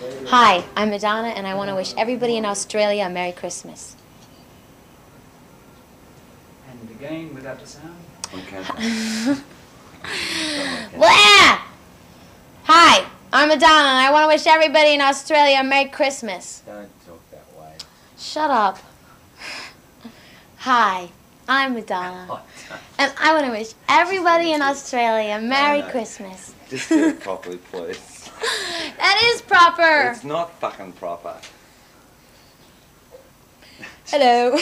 Hi, I'm Madonna, and I want to wish everybody in Australia a Merry Christmas. And again, without the sound. Okay. Blah! Hi, I'm Madonna, and I want to wish everybody in Australia a Merry Christmas. Don't talk that way. Shut up. Hi, I'm Madonna, and I want to wish everybody in Australia a Merry. Christmas. Just do it properly, please. That is proper. It's not fucking proper. Hello.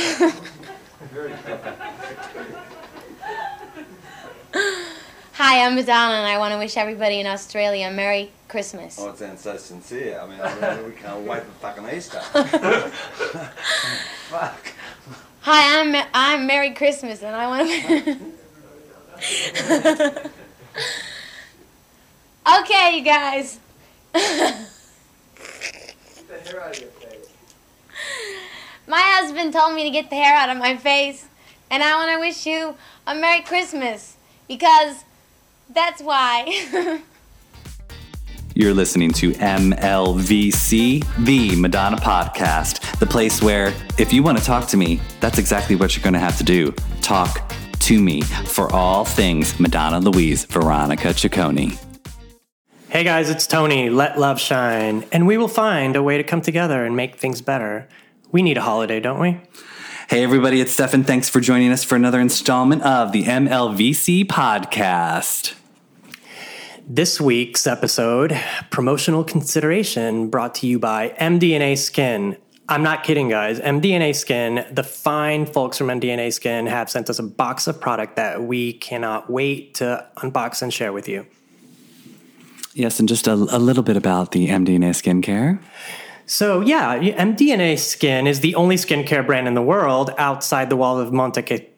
Hi, I'm Madonna, and I want to wish everybody in Australia a Merry Christmas. Oh, it sounds so sincere. I mean, I mean we can't wait for fucking Easter. Fuck. Hi, I'm I'm Merry Christmas, and I want to. okay, you guys. My husband told me to get the hair out of my face, and I want to wish you a Merry Christmas because that's why. You're listening to MLVC, the Madonna Podcast, the place where, if you want to talk to me, that's exactly what you're going to have to do. Talk to me for all things Madonna Louise Veronica Ciccone. Hey guys, it's Tony. Let love shine, and we will find a way to come together and make things better. We need a holiday, don't we? Hey, everybody, it's Stefan. Thanks for joining us for another installment of the MLVC Podcast. This week's episode, promotional consideration brought to you by MDNA Skin. I'm not kidding, guys. MDNA Skin, the fine folks from MDNA Skin have sent us a box of product that we cannot wait to unbox and share with you. Yes, and just a, a little bit about the MDNA skincare. So, yeah, MDNA Skin is the only skincare brand in the world outside the wall of Monte,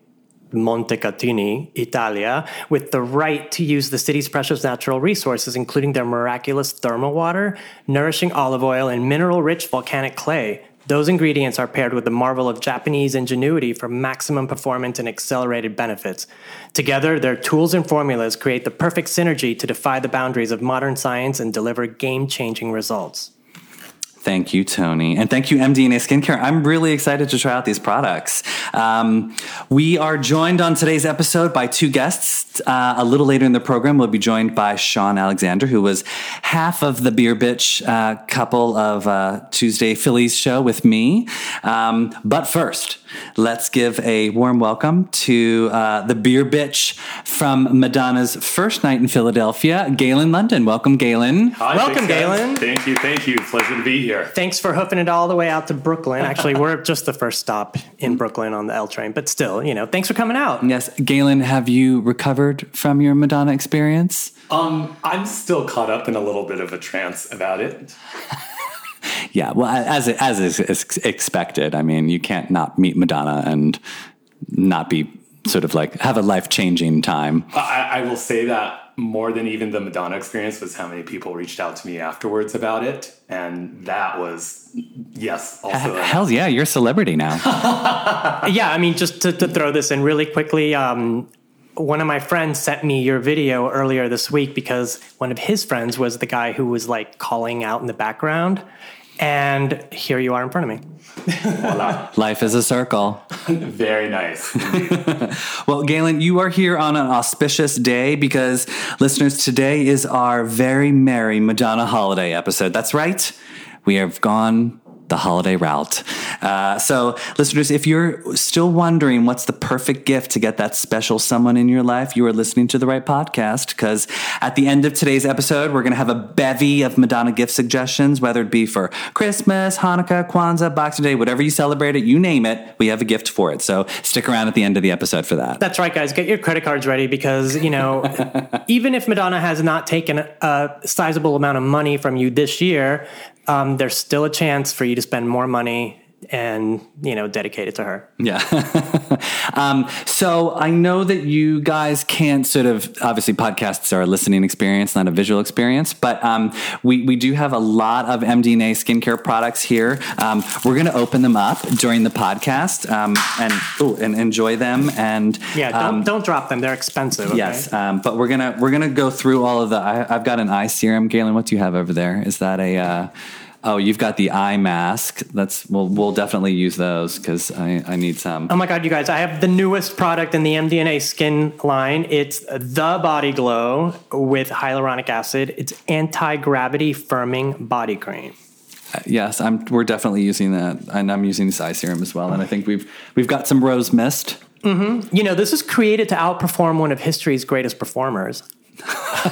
Montecatini, Italia, with the right to use the city's precious natural resources, including their miraculous thermal water, nourishing olive oil, and mineral rich volcanic clay. Those ingredients are paired with the marvel of Japanese ingenuity for maximum performance and accelerated benefits. Together, their tools and formulas create the perfect synergy to defy the boundaries of modern science and deliver game changing results. Thank you, Tony. And thank you, MDNA Skincare. I'm really excited to try out these products. Um, we are joined on today's episode by two guests. Uh, a little later in the program, we'll be joined by Sean Alexander, who was half of the Beer Bitch uh, couple of uh, Tuesday Phillies show with me. Um, but first, let's give a warm welcome to uh, the Beer Bitch from Madonna's first night in Philadelphia, Galen London. Welcome, Galen. Hi, Welcome, thanks, guys. Galen. Thank you, thank you. Pleasure to be here. Thanks for hoofing it all the way out to Brooklyn. Actually, we're just the first stop in Brooklyn on the L train, but still, you know, thanks for coming out. Yes, Galen, have you recovered from your Madonna experience? Um, I'm still caught up in a little bit of a trance about it. Yeah, well, as as is expected. I mean, you can't not meet Madonna and not be sort of like have a life changing time. I, I will say that more than even the Madonna experience was how many people reached out to me afterwards about it, and that was yes, also. a- Hell yeah, you're a celebrity now. Yeah, I mean, just to, to throw this in really quickly, um, one of my friends sent me your video earlier this week because one of his friends was the guy who was like calling out in the background. And here you are in front of me. voila. life is a circle. Very nice. Well, Galen, you are here on an auspicious day because, listeners, today is our very merry Madonna holiday episode. That's right. We have gone the holiday route. Uh, so, listeners, if you're still wondering what's the perfect gift to get that special someone in your life, you are listening to the right podcast because at the end of today's episode, we're going to have a bevy of Madonna gift suggestions, whether it be for Christmas, Hanukkah, Kwanzaa, Boxing Day, whatever you celebrate it, you name it, we have a gift for it. So, stick around at the end of the episode for that. That's right, guys. Get your credit cards ready because, you know, even if Madonna has not taken a sizable amount of money from you this year, um, there's still a chance for you to spend more money and, you know, dedicated to her. Yeah. um, so I know that you guys can't sort of obviously podcasts are a listening experience, not a visual experience, but um, we, we do have a lot of MDNA skincare products here. Um, we're going to open them up during the podcast um, and ooh, and enjoy them. And Yeah, don't, um, don't drop them. They're expensive. Okay? Yes, um, but we're gonna we're gonna go through all of the. I, I've got an eye serum, Galen. What do you have over there? Is that a uh, Oh, you've got the eye mask. That's we'll we'll definitely use those because I, I need some. Oh my god, you guys! I have the newest product in the MDNA skin line. It's the Body Glow with hyaluronic acid. It's anti-gravity firming body cream. Uh, yes, I'm. We're definitely using that, and I'm using this eye serum as well. And I think we've we've got some rose mist. Mm-hmm. You know, this is created to outperform one of history's greatest performers. what?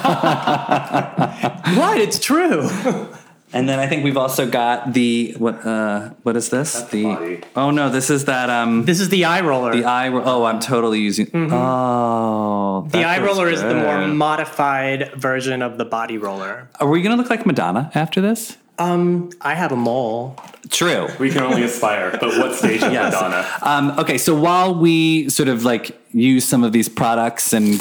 It's true. And then I think we've also got the what? Uh, what is this? That's the body. oh no, this is that um This is the eye roller. the eye. ro- Oh, I'm totally using. Oh, Mm-hmm. The eye feels roller is the more modified version of the body roller. Are we gonna look like Madonna after this? Um, I have a mole. True. We can only aspire, but what stage of Yes. Madonna? Um, okay, so while we sort of like use some of these products and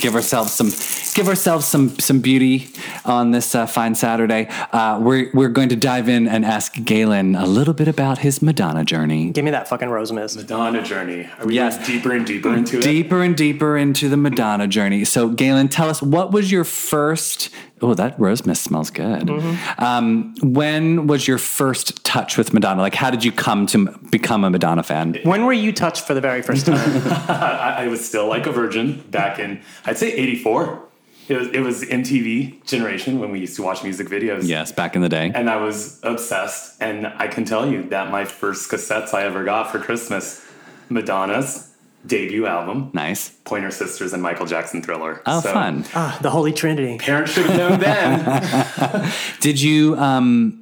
give ourselves some give ourselves some some beauty on this uh, fine Saturday, uh, we're we're going to dive in and ask Galen a little bit about his Madonna journey. Give me that fucking rose mist. Madonna journey. Are we Yes. deeper and deeper into it? Deeper and deeper into the Madonna journey. So, Galen, tell us what was your first? Oh, that rose mist smells good. Um, when was your first touch with Madonna? Like, how did you come to m- become a Madonna fan? When were you touched for the very first time? I, I was still like a virgin back in, I'd say 84. It was, it was MTV generation when we used to watch music videos. Yes, back in the day. And I was obsessed. And I can tell you that my first cassettes I ever got for Christmas, Madonna's debut album, Nice. Pointer Sisters and Michael Jackson Thriller. Oh, So, fun. ah, the Holy Trinity. Parents should have known then. Did you? Um,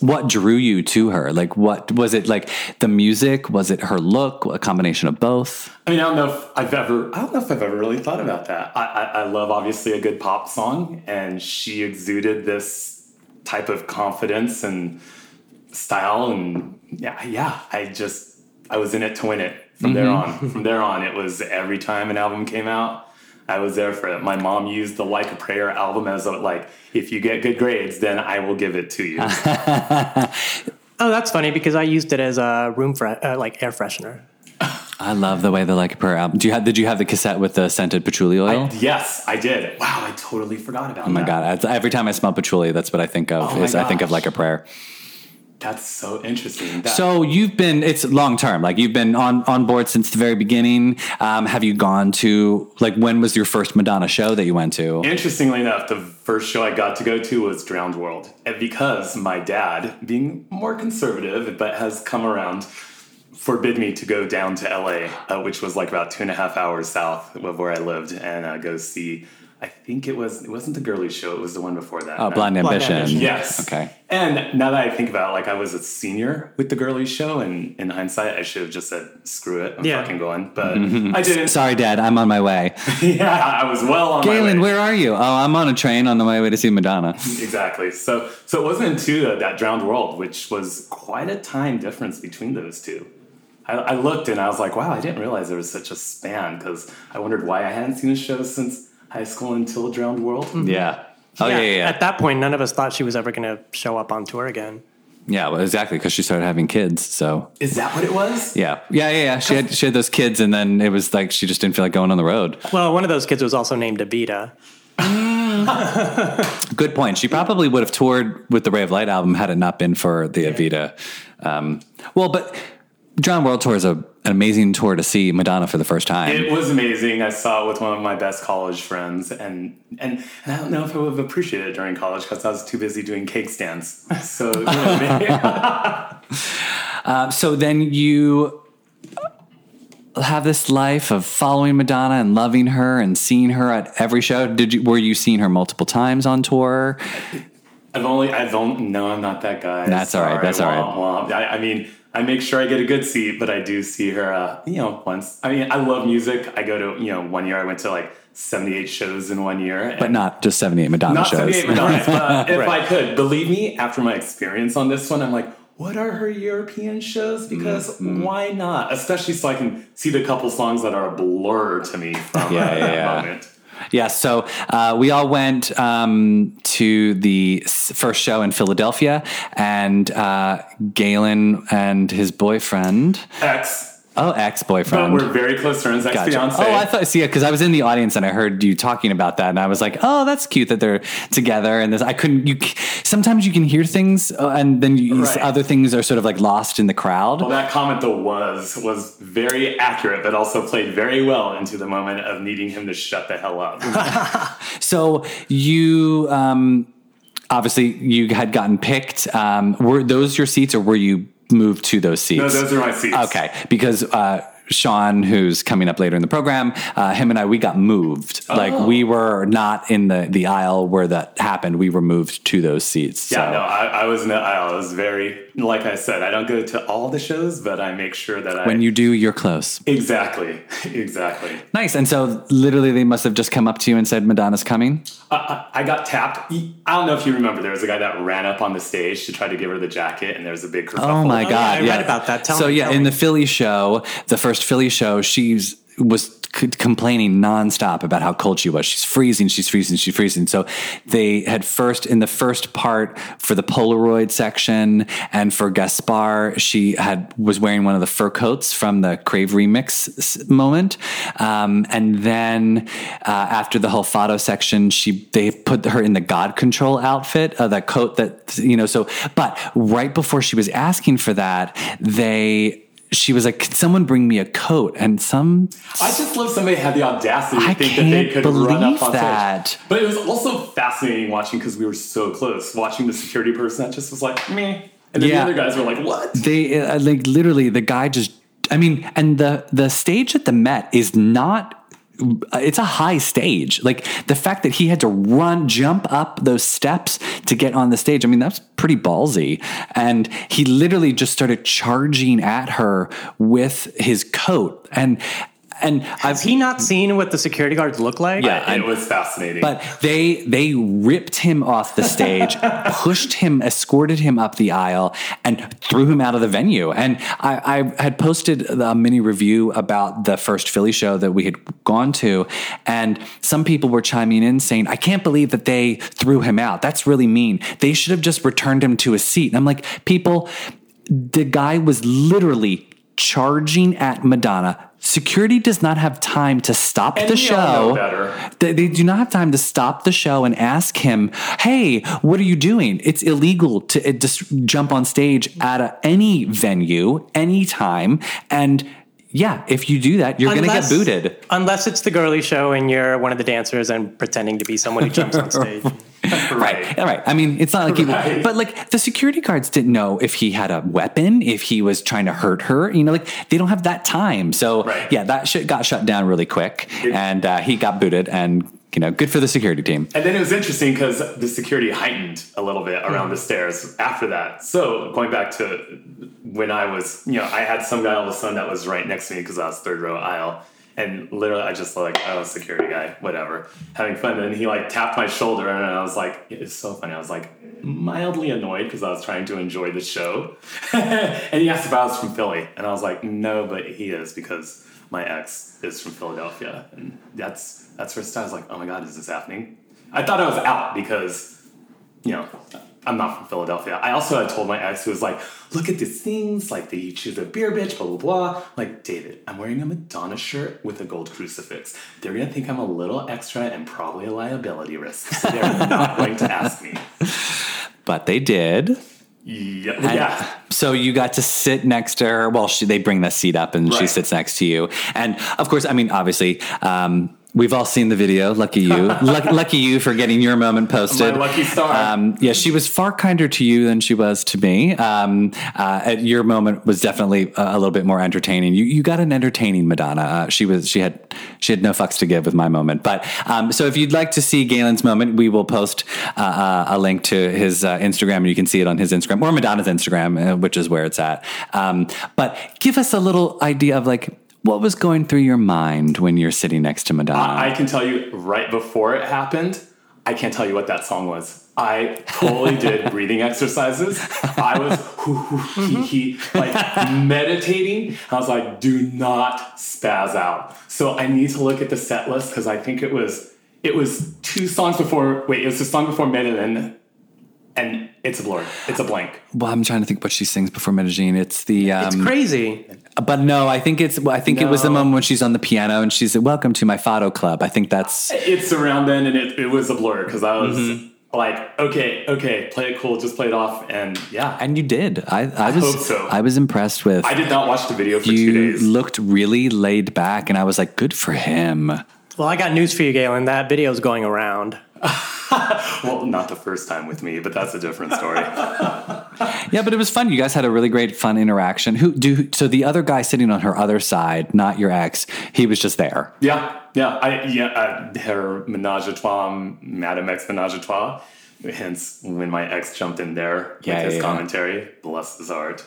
what drew you to her? Like, what was it? Like the music? Was it her look? A combination of both? I mean, I don't know if I've ever, I don't know if I've ever really thought about that. I, I, I love obviously a good pop song, and she exuded this type of confidence and style, and yeah, yeah. I just, I was in it to win it. From there on, from there on, it was every time an album came out, I was there for it. My mom used the Like a Prayer album as a like, if you get good grades, then I will give it to you. Oh, that's funny because I used it as a room fre- uh, like air freshener. I love the way the Like a Prayer album. Do you have? Did you have the cassette with the scented patchouli oil? I- yes, I did. Wow, I totally forgot about that. oh my that. god! I- Every time I smell patchouli, that's what I think of. Oh my is I think of. Like a Prayer. That's so interesting. That- So you've been it's long term, like you've been on on board since the very beginning. Um, have you gone to like when was your first Madonna show that you went to? Interestingly enough, the first show I got to go to was Drowned World. And because my dad, being more conservative, but has come around, forbid me to go down to LA, uh, which was like about two and a half hours south of where I lived, and uh, go see. I think it was it wasn't the girly show; it was the one before that. Oh, Blond Blond Ambition. Ambition. Yes. Okay. And now that I think about it, like I was a senior with the girly show, and in hindsight, I should have just said, "Screw it, I'm Yeah. fucking going." But I didn't. Sorry, Dad. I'm on my way. yeah, I was well on my way. Galen, where are you? Oh, I'm on a train on the way to see Madonna. Exactly. So so it wasn't until uh, that drowned world, which was quite a time difference between those two. I, I looked and I was like, wow, I didn't realize there was such a span because I wondered why I hadn't seen a show since high school until drowned world. Yeah. Oh yeah, yeah, yeah. At that point, none of us thought she was ever going to show up on tour again. Yeah, well, exactly, because she started having kids. So Is that what it was? yeah, yeah, yeah, yeah. She had she had those kids, and then it was like she just didn't feel like going on the road. Well, one of those kids was also named Evita. Good point. She probably would have toured with the Ray of Light album had it not been for the Evita. Um, well, but Drowned World Tour is a, an amazing tour to see Madonna for the first time. It was amazing. I saw it with one of my best college friends, and and, and I don't know if I would have appreciated it during college because I was too busy doing cake stands. So you know, Uh, so then you have this life of following Madonna and loving her and seeing her at every show. Did you were you seeing her multiple times on tour? I've only, I've only, no, I'm not that guy. That's all right, that's all right. Womp. I, I mean, I make sure I get a good seat, but I do see her, uh, you know, once. I mean, I love music. I go to, you know, one year I went to like 78 shows in one year. But not just 78 Madonna not shows. 78 Madonnas, but if Right. I could, believe me, after my experience on this one, I'm like, what are her European shows? Because Mm-hmm. why not? Especially so I can see the couple songs that are a blur to me from Yeah, that yeah, yeah. moment. Yeah, so uh, we all went um, to the first show in Philadelphia, and uh, Galen and his boyfriend. Oh, ex But boyfriend. we're very close friends, ex Gotcha. fiance. Oh, I thought, see, because I was in the audience and I heard you talking about that, and I was like, oh, that's cute that they're together. And this, I couldn't. You sometimes you can hear things, uh, and then you, Right. other things are sort of like lost in the crowd. Well, that comment though was was very accurate, but also played very well into the moment of needing him to shut the hell up. So you um, obviously you had gotten picked. Um, were those your seats, or were you moved to those seats? no, those are my seats. Okay, because uh, Sean, who's coming up later in the program, uh, him and I, we got moved. Like Oh. we were not in the the aisle where that happened. We were moved to those seats. Yeah, so. no, I, I was in the aisle. I was very, like I said, I don't go to all the shows, but I make sure that I. When you do, you're close. exactly, exactly. Nice. And so, literally, they must have just come up to you and said, "Madonna's coming." I, I, I got tapped. I don't know if you remember. There was a guy that ran up on the stage to try to give her the jacket, and there was a big kerfuffle. Oh my oh, god! I read about that. Tell so me, yeah, tell in me. the Philly show, the first Philly show, she's was c- complaining nonstop about how cold she was. She's freezing. She's freezing. She's freezing. So they had first in the first part for the Polaroid section and for Gaspar, she had was wearing one of the fur coats from the Crave remix moment, um, and then uh, after the whole photo section, she they put her in the God Control outfit, uh, the coat that you know. So, but right before she was asking for that, they. She was like, "Can someone bring me a coat?" And some I just love somebody had the audacity to I think that they could run up on that. stage. But it was also fascinating watching because we were so close. Watching the security person that just was like me, and then Yeah. the other guys were like, "What?" they uh, like literally the guy just i mean and the the stage at the met is not it's a high stage. Like the fact that he had to run jump up those steps to get on the stage i mean that's pretty ballsy. And he literally just started charging at her with his coat. And and I've Has he not seen what the security guards look like? Yeah. it was fascinating. But they they ripped him off the stage, pushed him, escorted him up the aisle, and threw him out of the venue. And I, I had posted a mini review about the first Philly show that we had gone to, and some people were chiming in saying, "I can't believe that they threw him out. That's really mean. They should have just returned him to a seat." And I'm like, people, the guy was literally charging at Madonna. Security does not have time to stop And the we know show. better. They, they do not have time to stop the show and ask him, "Hey, what are you doing?" It's illegal to uh, just jump on stage at a, any venue, anytime, and yeah, if you do that, you're going to get booted. Unless it's the girly show and you're one of the dancers and pretending to be someone who jumps on stage. Right. All right. I mean, it's not like he, Right. but like the security guards didn't know if he had a weapon, if he was trying to hurt her. You know, like they don't have that time. So Right. yeah, that shit got shut down really quick, and uh, he got booted. And you know, good for the security team. And then it was interesting because the security heightened a little bit around the stairs after that. So going back to when I was, you know, I had some guy all of a sudden that was right next to me because I was third row aisle. And literally, I just like, oh, security guy, whatever, having fun. And he like tapped my shoulder, and I was like, it's so funny. I was like mildly annoyed because I was trying to enjoy the show. and he asked if I was from Philly, and I was like, no, but he is because my ex is from Philadelphia, and that's that's where I was like, oh my god, is this happening? I thought I was out because you know, I'm not from Philadelphia. I also had told my ex who was like, look at these things, like they choose a beer bitch, blah, blah, blah. Like, David, I'm wearing a Madonna shirt with a gold crucifix. They're gonna think I'm a little extra and probably a liability risk. So they're not going to ask me. But they did. Yeah. And yeah. So you got to sit next to her. Well, she, they bring the seat up and she sits next to you. And of course, I mean, obviously, um, we've all seen the video. Lucky you. lucky, lucky you for getting your moment posted. My lucky star. Um, yeah, she was far kinder to you than she was to me. Um, uh, your moment was definitely a, a little bit more entertaining. You, you got an entertaining Madonna. Uh, she was she had she had no fucks to give with my moment. But um, so if you'd like to see Galen's moment, we will post uh, uh, a link to his uh, Instagram, and you can see it on his Instagram or Madonna's Instagram, uh, which is where it's at. Um, but give us a little idea of like. What was going through your mind when you're sitting next to Madonna? I can tell you right before it happened, I can't tell you what that song was. I totally did breathing exercises. I was hoo, hoo, hee, hee, like meditating. I was like, do not spaz out. So I need to look at the set list because I think it was it was two songs before. Wait, it was the song before Medellin. and it's a blur. It's a blank. Well, I'm trying to think what she sings before Medellin. It's the um, It's crazy. But no, I think it's. I think it was the moment when she's on the piano and she's "Welcome to my Fado Club." I think that's. It's around then, and it, it was a blur because I was Mm-hmm. like, okay, okay, play it cool, just play it off, and yeah, And you did. I, I was. hope so. I was impressed with. I did not watch the video for two you days. looked really laid back, and I was like, "Good for him." Well, I got news for you, Galen. That video's going around. well, not the first time with me, but that's a different story. Yeah, but it was fun. You guys had a really great, fun interaction. Who do? So the other guy sitting on her other side, not your ex, he was just there. yeah, yeah, I yeah, uh, her menage a trois, Madame X menage a trois. Hence, when my ex jumped in there with his yeah, yeah. commentary, bless his heart.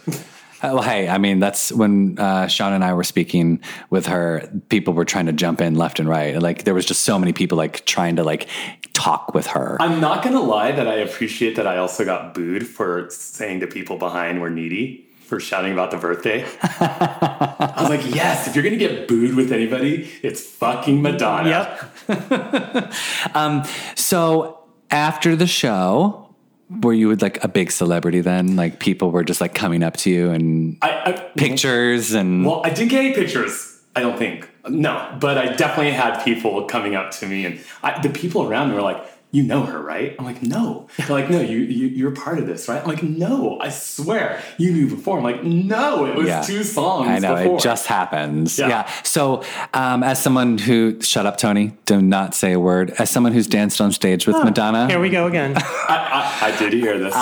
Uh, Well, hey, I mean, that's when uh, Sean and I were speaking with her. People were trying to jump in left and right. Like there was just so many people like trying to like talk with her. I'm not gonna lie that I appreciate that I also got booed for saying the people behind we're needy for shouting about the birthday. I was like, yes, if you're gonna get booed with anybody, it's fucking Madonna. Yep. So after the show, were you like a big celebrity then? Like people were just like coming up to you and I, I pictures and Well, I didn't get any pictures. I don't think. No, but I definitely had people coming up to me, and I, the people around me were like, "You know her, right?" I'm like, "No." They're like, "No, you, you you're part of this, right?" I'm like, "No, I swear you knew before." I'm like, "No, it was Yeah. two songs." I know before. it just happens. Yeah. Yeah. So, um, as someone who shut up, Tony, do not say a word. As someone who's danced on stage with Madonna, Here we go again. I, I, I did hear this.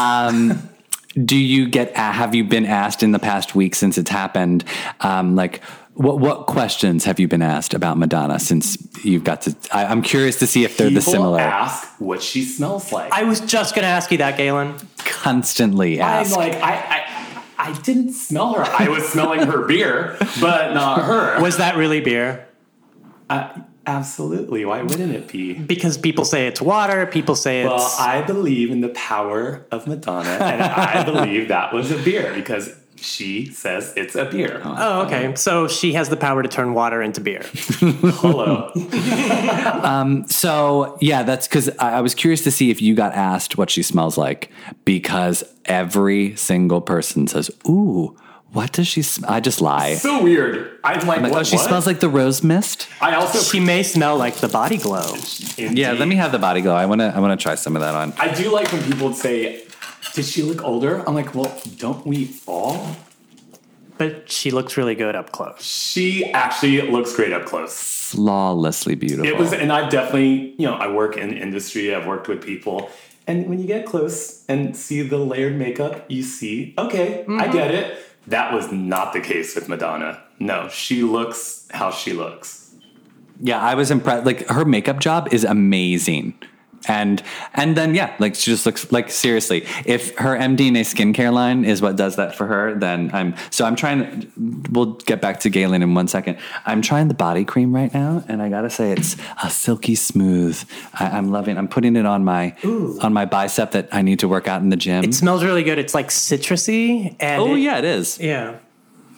do you get? Have you been asked in the past week since it's happened? Um, like, what what questions have you been asked about Madonna since you've got to? I, I'm curious to see if they're people the similar. ask what she smells like. I was just going to ask you that, Galen. Constantly I'm like, I, I I didn't smell her. I was smelling her beer, but not her. Was that really beer? Uh, absolutely. Why wouldn't it be? Because people say it's water. People say it's. Well, I believe in the power of Madonna, and I believe that was a beer because she says it's a beer. oh, oh okay. Oh. So she has the power to turn water into beer. Hello. Um, so yeah, that's because I, I was curious to see if you got asked what she smells like because every single person says, "Ooh, what does she?" Sm-? I just lie. so weird. I'm like, Like, what, oh, she what? smells like the rose mist. I also She may smell like the body glow. Yeah, let me have the body glow. I want to. I want to try some of that on. I do like when people say, "Did she look older?" I'm like, well, don't we all? But she looks really good up close. She actually looks great up close. Flawlessly beautiful. It was, and I've definitely, you know, I work in industry. I've worked with people, and when you get close and see the layered makeup, you see, okay, I mm-hmm. get it. That was not the case with Madonna. No, she looks how she looks. Yeah, I was impressed. Like her makeup job is amazing. And and then yeah, like she just looks like seriously. If her MDNA skincare line is what does that for her, then I'm so I'm trying. We'll get back to Galen in one second. I'm trying the body cream right now, and I gotta say it's a silky smooth. I, I'm loving. I'm putting it on my on my bicep that I need to work out in the gym. It smells really good. It's like citrusy. And oh it- yeah, it is. Yeah.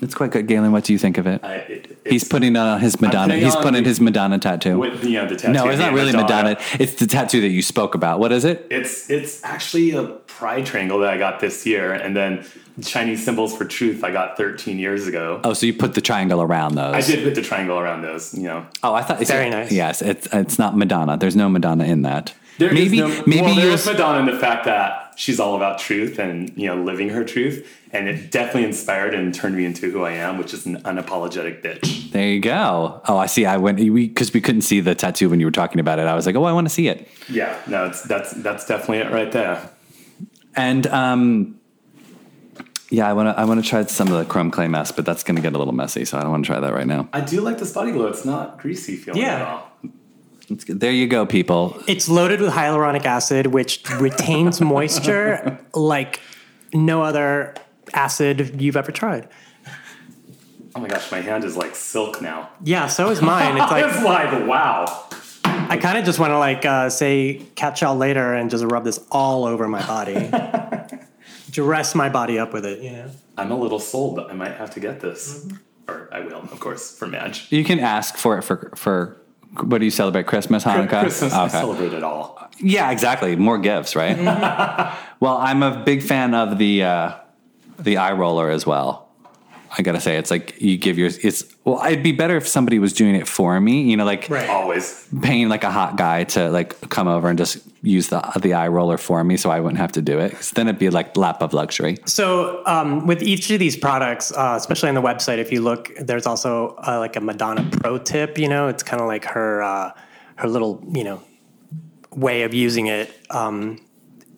It's quite good. Galen, what do you think of it? I, it, He's putting on his Madonna. putting He's on putting the- his Madonna tattoo. with you uh, know the tattoo. No, it's not really Madonna. Madonna. It's the tattoo that you spoke about. What is it? It's it's actually a pride triangle that I got this year, and then Chinese symbols for truth I got 13 years ago. Oh, so you put the triangle around those. I did put the triangle around those. You know, Oh, I thought it's Very nice. Yes, it's it's not Madonna. There's no Madonna in that. There is maybe no, maybe well, there's Madonna in the fact that she's all about truth and you know living her truth, and it definitely inspired and turned me into who I am, which is an unapologetic bitch. There you go. Oh, I see. I went because we couldn't see the tattoo when you were talking about it. I was like, oh, I want to see it. Yeah, no, it's, that's that's definitely it right there. And um, yeah, I want to I want to try some of the chrome clay mess, but that's going to get a little messy, so I don't want to try that right now. I do like this body glow. It's not greasy feeling Yeah. at all. Let's there you go, people. It's loaded with hyaluronic acid, which retains moisture like no other acid you've ever tried. Oh my gosh, my hand is like silk now. Yeah, so is mine. It's It's like like wow. I kind of just want to like uh, say catch y'all later and just rub this all over my body, dress my body up with it. You know. I'm a little sold, but I might have to get this, or I will, of course, for Madge. You can ask for it for for what do you celebrate? Christmas, Hanukkah. Christmas, I celebrate it all. Yeah, exactly. More gifts, right? Well, I'm a big fan of the uh, the eye roller as well. I gotta say, it's like you give your. It's well, I'd be better if somebody was doing it for me. You know, like Right. Always. paying like a hot guy to like come over and just use the the eye roller for me, so I wouldn't have to do it. 'Cause then it'd be like lap of luxury. So um, with each of these products, uh, especially on the website, if you look, there's also uh, like a Madonna pro tip. You know, it's kind of like her uh, her little you know way of using it. Um,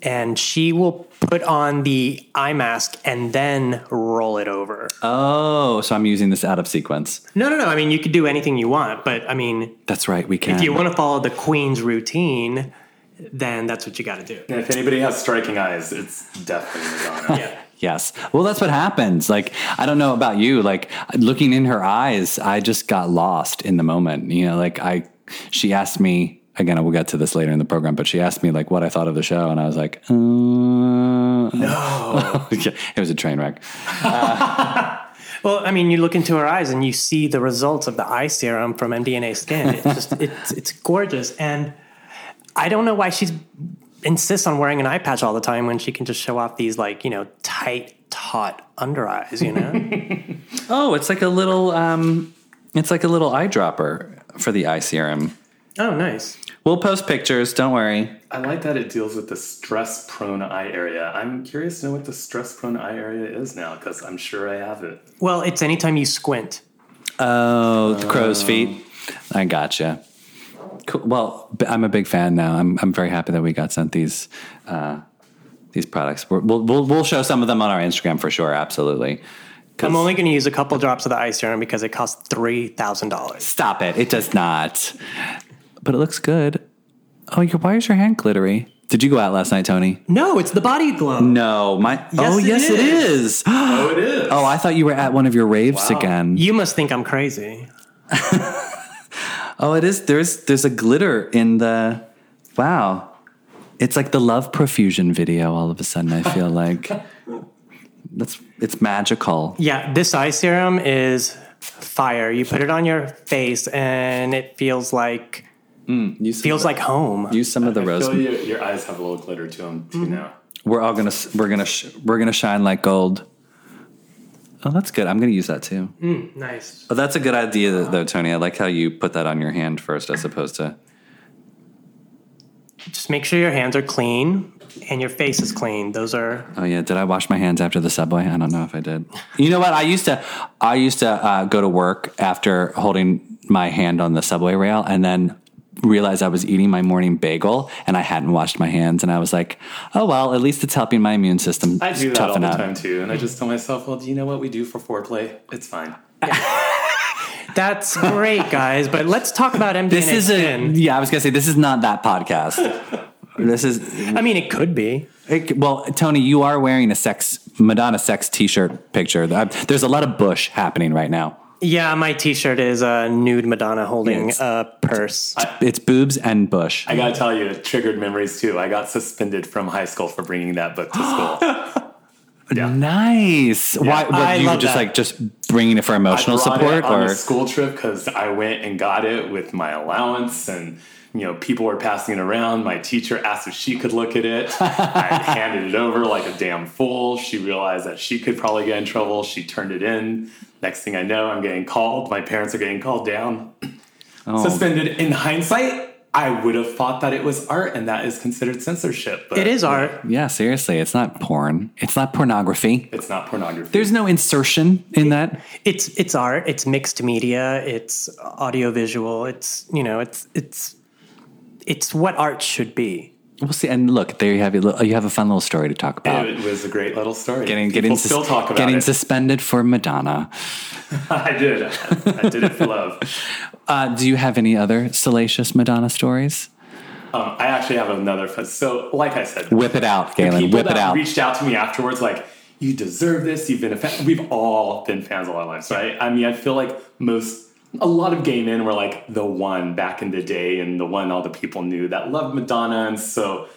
and she will put on the eye mask and then roll it over. Oh, so I'm using this out of sequence. No, no, no. I mean, you could do anything you want, but I mean, That's right. We can. if you want to follow the queen's routine, then that's what you got to do. And if anybody has striking eyes, it's definitely Madonna. Yeah. Yes. Well, that's what happens. Like, I don't know about you. Like, looking in her eyes, I just got lost in the moment. You know, like, I, she asked me, again, we'll get to this later in the program, but she asked me, like, what I thought of the show. And I was like, uh, no. it was a train wreck. Well, I mean, you look into her eyes and you see the results of the eye serum from MDNA Skin. It's just it's it's gorgeous, and I don't know why she's insists on wearing an eye patch all the time when she can just show off these like you know tight, taut under eyes. You know, Oh, it's like a little, um, it's like a little eyedropper for the eye serum. Oh, nice. We'll post pictures. Don't worry. I like that it deals with the stress prone eye area. I'm curious to know what the stress prone eye area is now because I'm sure I have it. Well, it's anytime you squint. Oh, the crow's feet. I gotcha. Cool. Well, I'm a big fan now. I'm I'm very happy that we got sent these uh, these products. We're, we'll we'll we'll show some of them on our Instagram for sure. Absolutely. I'm only going to use a couple drops of the eye serum because it costs three thousand dollars. Stop it. It does not. But it looks good. Oh, your why is your hand glittery? Did you go out last night, Tony? No, it's the body glow. No, my. oh, it yes, it is. Oh, it is. oh, I thought you were at one of your raves Wow. again. You must think I'm crazy. Oh, it is. There's there's a glitter in the. Wow, it's like the love profusion video. All of a sudden, I feel like that's it's magical. Yeah, this eye serum is fire. You put it on your face and it feels like Mm. Use feels like home. use some of the I rose. feel your, your eyes have a little glitter to them too mm-hmm. now. We're all gonna we're gonna sh- we're gonna shine like gold. Oh, that's good. I'm gonna use that too. Mm, nice. Oh, that's a good idea, though, Tony. I like how you put that on your hand first, as opposed to. Just make sure your hands are clean and your face is clean. Those are Oh yeah, did I wash my hands after the subway? I don't know if I did. You know what? I used to, I used to uh, go to work after holding my hand on the subway rail, and then realized I was eating my morning bagel, and I hadn't washed my hands, and I was like, oh well, at least it's helping my immune system I do that all toughen the up. time too, and I just tell myself, well, do you know what we do for foreplay? It's fine. that's great, guys. But let's talk about MDNA This is a yeah. I was gonna say this is not that podcast. this is I mean, it could be. It- well, Tony, you are wearing a sex Madonna sex T-shirt picture. There's a lot of bush happening right now. Yeah, my T-shirt is a nude Madonna holding Yes. a purse. It's boobs and bush. I gotta tell you, it triggered memories too. I got suspended from high school for bringing that book to school. yeah. Nice. Why? What, I you love just that. like just bringing it for emotional I support, it on or a school trip because I went and got it with my allowance, and you know people were passing it around. My teacher asked if she could look at it. I handed it over like a damn fool. She realized that she could probably get in trouble. She turned it in. Next thing I know, I'm getting called. My parents are getting called down, Oh. suspended. In hindsight, I would have thought that it was art, and that is considered censorship. But It is art. yeah, seriously, it's not porn. It's not pornography. It's not pornography. There's no insertion in that. It's it's art. It's mixed media. It's audiovisual. It's you know. It's it's it's what art should be. We'll see. And look, there you have it. You have a fun little story to talk about. it was a great little story. Getting People getting still sus- talk about getting it. suspended for Madonna. I did. I did it for love. Uh, do you have any other salacious Madonna stories? Um, I actually have another. fun- So, like I said, Whip it out, the Galen. people Whip that it out. reached out to me afterwards, like, you deserve this. You've been a fan. We've all been fans all our lives, right? I mean, I feel like most, a lot of gay men were like the one back in the day and the one all the people knew that loved Madonna. And so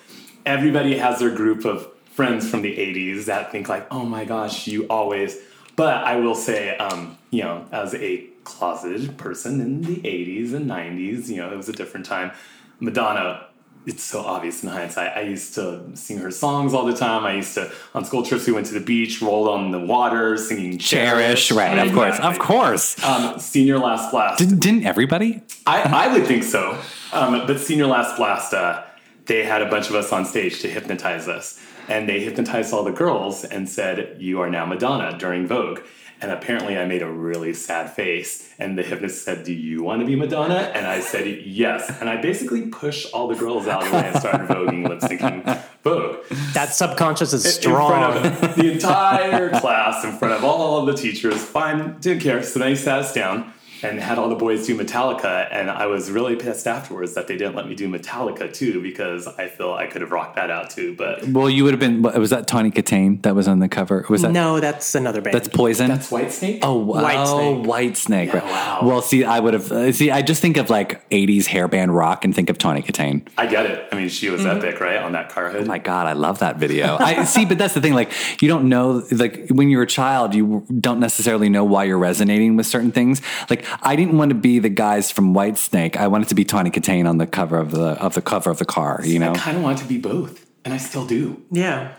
everybody has their group of friends from the 80s that think, like, oh my gosh, you always. But I will say, um, you know, as a closeted person in the 80s and 90s, you know, it was a different time. Madonna it's so obvious in hindsight. I used to sing her songs all the time. I used to on school trips we went to the beach, rolled on the water, singing Cherish, right? Of course, of course. Um, senior last blast. Didn't, didn't everybody? I, I would think so. Um, but Senior Last Blast, uh, they had a bunch of us on stage to hypnotize us. And they hypnotized all the girls and said, You are now Madonna during Vogue. And apparently, I made a really sad face. And the hypnotist said, Do you want to be Madonna? And I said, Yes. And I basically pushed all the girls out of the way and started voguing, lip syncing Vogue. That subconscious is In strong. front of the entire class, in front of all of the teachers. Fine, didn't care. So then he sat us down and had all the boys do Metallica. And I was really pissed afterwards that they didn't let me do Metallica too, because I feel I could have rocked that out too. But Well, you would have been. Was that Tawny Kitaen that was on the cover? Was that? no, that's another band. That's Poison. that's White Snake. Oh. White Snake. White Snake. right. wow. Well, see, I would have. uh, See, I just think of like 80s hairband rock and think of Tawny Kitaen. I get it. I mean, she was epic, right? On that car hood. Oh my God, I love that video. I see, but that's the thing. Like, you don't know, like, when you're a child, you don't necessarily know why you're resonating with certain things. Like, I didn't want to be the guys from White Snake. I wanted to be Tawny Kitaen on the cover of the of the cover of the car. You know. I kind of want to be both, and I still do. yeah.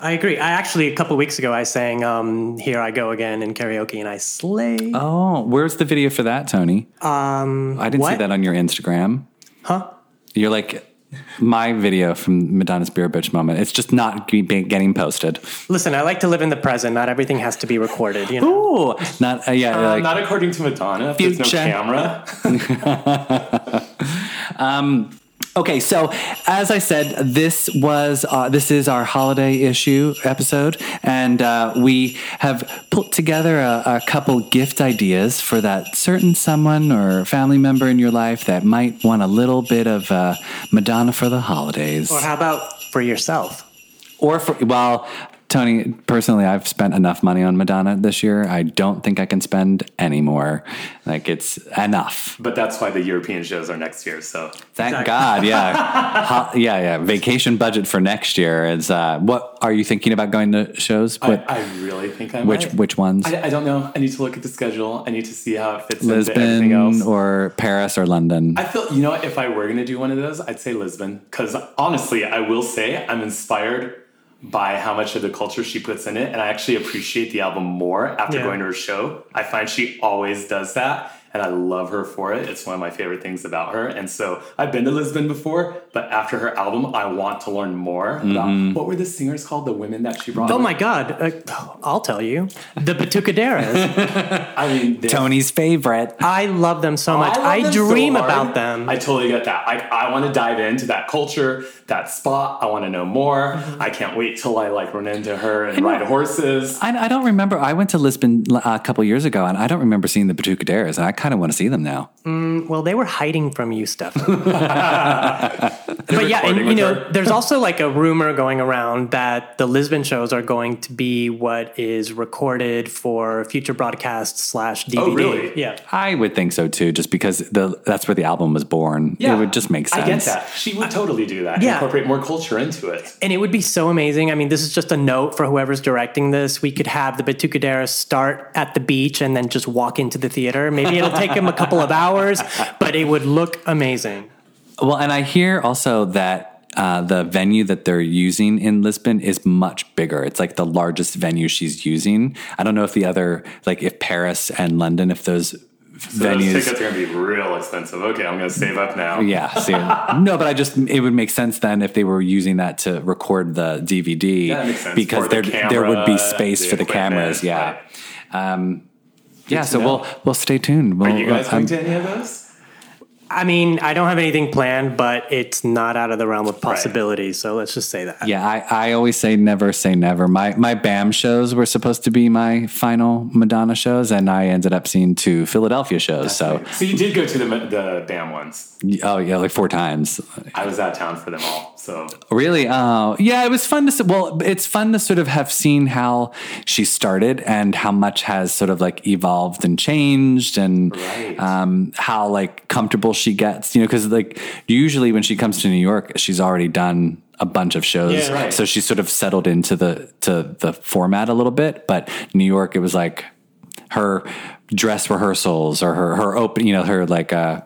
I agree. I actually a couple weeks ago I sang um, "Here I Go Again" in karaoke, and I slay. Oh, where's the video for that, Tony? Um, I didn't see that on your Instagram. Huh? You're like my video from Madonna's Beer Bitch moment. It's just not getting posted. Listen, I like to live in the present. Not everything has to be recorded. You know. Ooh, not uh, yeah. Uh, like, not according to Madonna. If there's no Future. camera. Okay, so as I said, this was uh, this is our holiday issue episode, and uh, we have put together a, a couple gift ideas for that certain someone or family member in your life that might want a little bit of uh, Madonna for the holidays, Or how about for yourself? or for well. Tony, personally, I've spent enough money on Madonna this year. I don't think I can spend any more. Like it's enough. But that's why the European shows are next year. So Thank Exactly. God, yeah, Ho- yeah, yeah. Vacation budget for next year is. Uh, what are you thinking about going to shows? What I, I really think I which might. which ones? I, I don't know. I need to look at the schedule. I need to see how it fits into everything Lisbon else. or Paris or London? I feel you know if I were gonna do one of those, I'd say Lisbon because honestly, I will say I'm inspired by how much of the culture she puts in it, and I actually appreciate the album more after Yeah. going to her show. I find she always does that, and I love her for it. It's one of my favorite things about her. And so I've been to Lisbon before, but after her album, I want to learn more about what were the singers called, the women that she brought. Oh with? my God! Uh, I'll tell you, the Batukadeiras. I mean, Tony's favorite. I love them so much. love I, them so dream hard. about them. I totally get that. I, I want to dive into that culture, that spot. I want to know more. Mm-hmm. I can't wait till I like run into her and ride horses. I, I don't remember. I went to Lisbon uh, a couple years ago, and I don't remember seeing the Batukadeiras, and I kind of want to see them now. well, they were hiding from you, stuff. but yeah, and you know, there's also like a rumor going around that the Lisbon shows are going to be what is recorded for future broadcast slash DVD. Oh, really? Yeah. I would think so too, just because the that's where the album was born. It would just make sense. I get that. She would totally do that. Yeah. Incorporate more culture into it. And it would be so amazing. I mean, this is just a note for whoever's directing this. We could have the Batukadeiras start at the beach and then just walk into the theater. Maybe it'll take them a couple of hours, but it would look amazing. Well, and I hear also that uh, the venue that they're using in Lisbon is much bigger. It's like the largest venue she's using. I don't know if the other, like if Paris and London, if those So venues. those tickets are going to be real expensive. Okay, I'm going to save up now. yeah, see, no, but I just it would make sense then if they were using that to record the DVD That makes sense. because For the there there would be space the for the cameras. Yeah, right. um, yeah. So know. we'll we'll stay tuned. Are We'll, you guys um, going to any of those? I mean, I don't have anything planned, but it's not out of the realm of possibility. So let's just say that. Yeah, I, I always say never say never. My my BAM shows were supposed to be my final Madonna shows, and I ended up seeing two Philadelphia shows. so, So you did go to the the BAM ones. oh yeah, like four times. I was out of town for them all. So Really? Oh, yeah. It was fun to. s- Well, it's fun to sort of have seen how she started and how much has sort of like evolved and changed, and Right. um, how like comfortable she gets. You know, because like usually when she comes to New York, she's already done a bunch of shows, Yeah, right. so she's sort of settled into the to the format a little bit. But New York, it was like her dress rehearsals or her her open. You know, her like. uh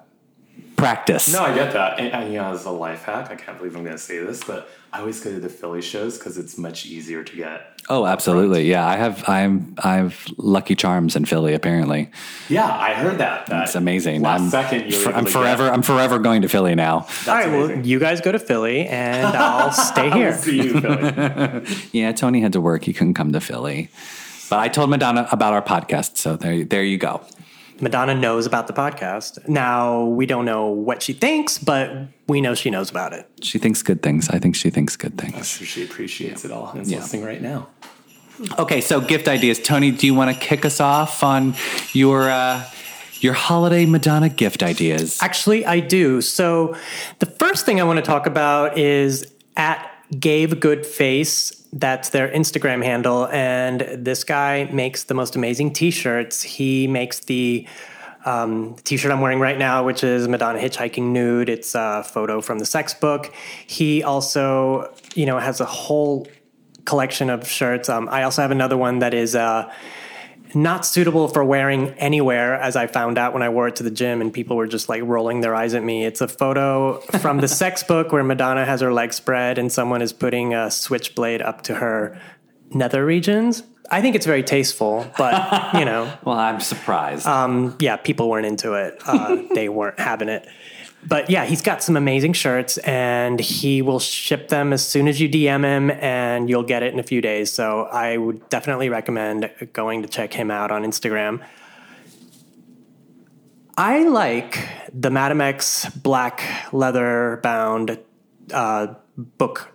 practice. No, I get that. And, and, you know, as a life hack, I can't believe I'm going to say this, but I always go to the Philly shows because it's much easier to get. Oh, absolutely. Yeah, I have. I'm. I have Lucky Charms in Philly. Apparently, Yeah, I heard that. that it's amazing. Last I'm, second, you were for- I'm forever. Get. I'm forever going to Philly now. All right, well, you guys go to Philly, and I'll stay I'll here. see you, Philly. Yeah, Tony had to work. He couldn't come to Philly. But I told Madonna about our podcast, so there, there you go. Madonna knows about the podcast. Now we don't know what she thinks, but we know she knows about it. She thinks good things. I think she thinks good I'm things. sure she appreciates it all and is Yeah. listening right now. Okay, so gift ideas. Tony, do you want to kick us off on your uh, your holiday Madonna gift ideas? Actually, I do. So the first thing I want to talk about is at Gave Good Face. That's their Instagram handle. And this guy makes the most amazing t shirts. He makes the um, t shirt I'm wearing right now, which is Madonna hitchhiking nude. It's a photo from the sex book. He also, you know, has a whole collection of shirts. Um, I also have another one that is. Uh, not suitable for wearing anywhere, as I found out when I wore it to the gym and people were just like rolling their eyes at me. It's a photo from the sex book where Madonna has her legs spread and someone is putting a switchblade up to her nether regions. I think it's very tasteful, but you know, Well, I'm surprised. yeah, people weren't into it. Uh, they weren't having it. But yeah, he's got some amazing shirts and he will ship them as soon as you DM him and you'll get it in a few days. So I would definitely recommend going to check him out on Instagram. I like the Madame X black leather bound uh, book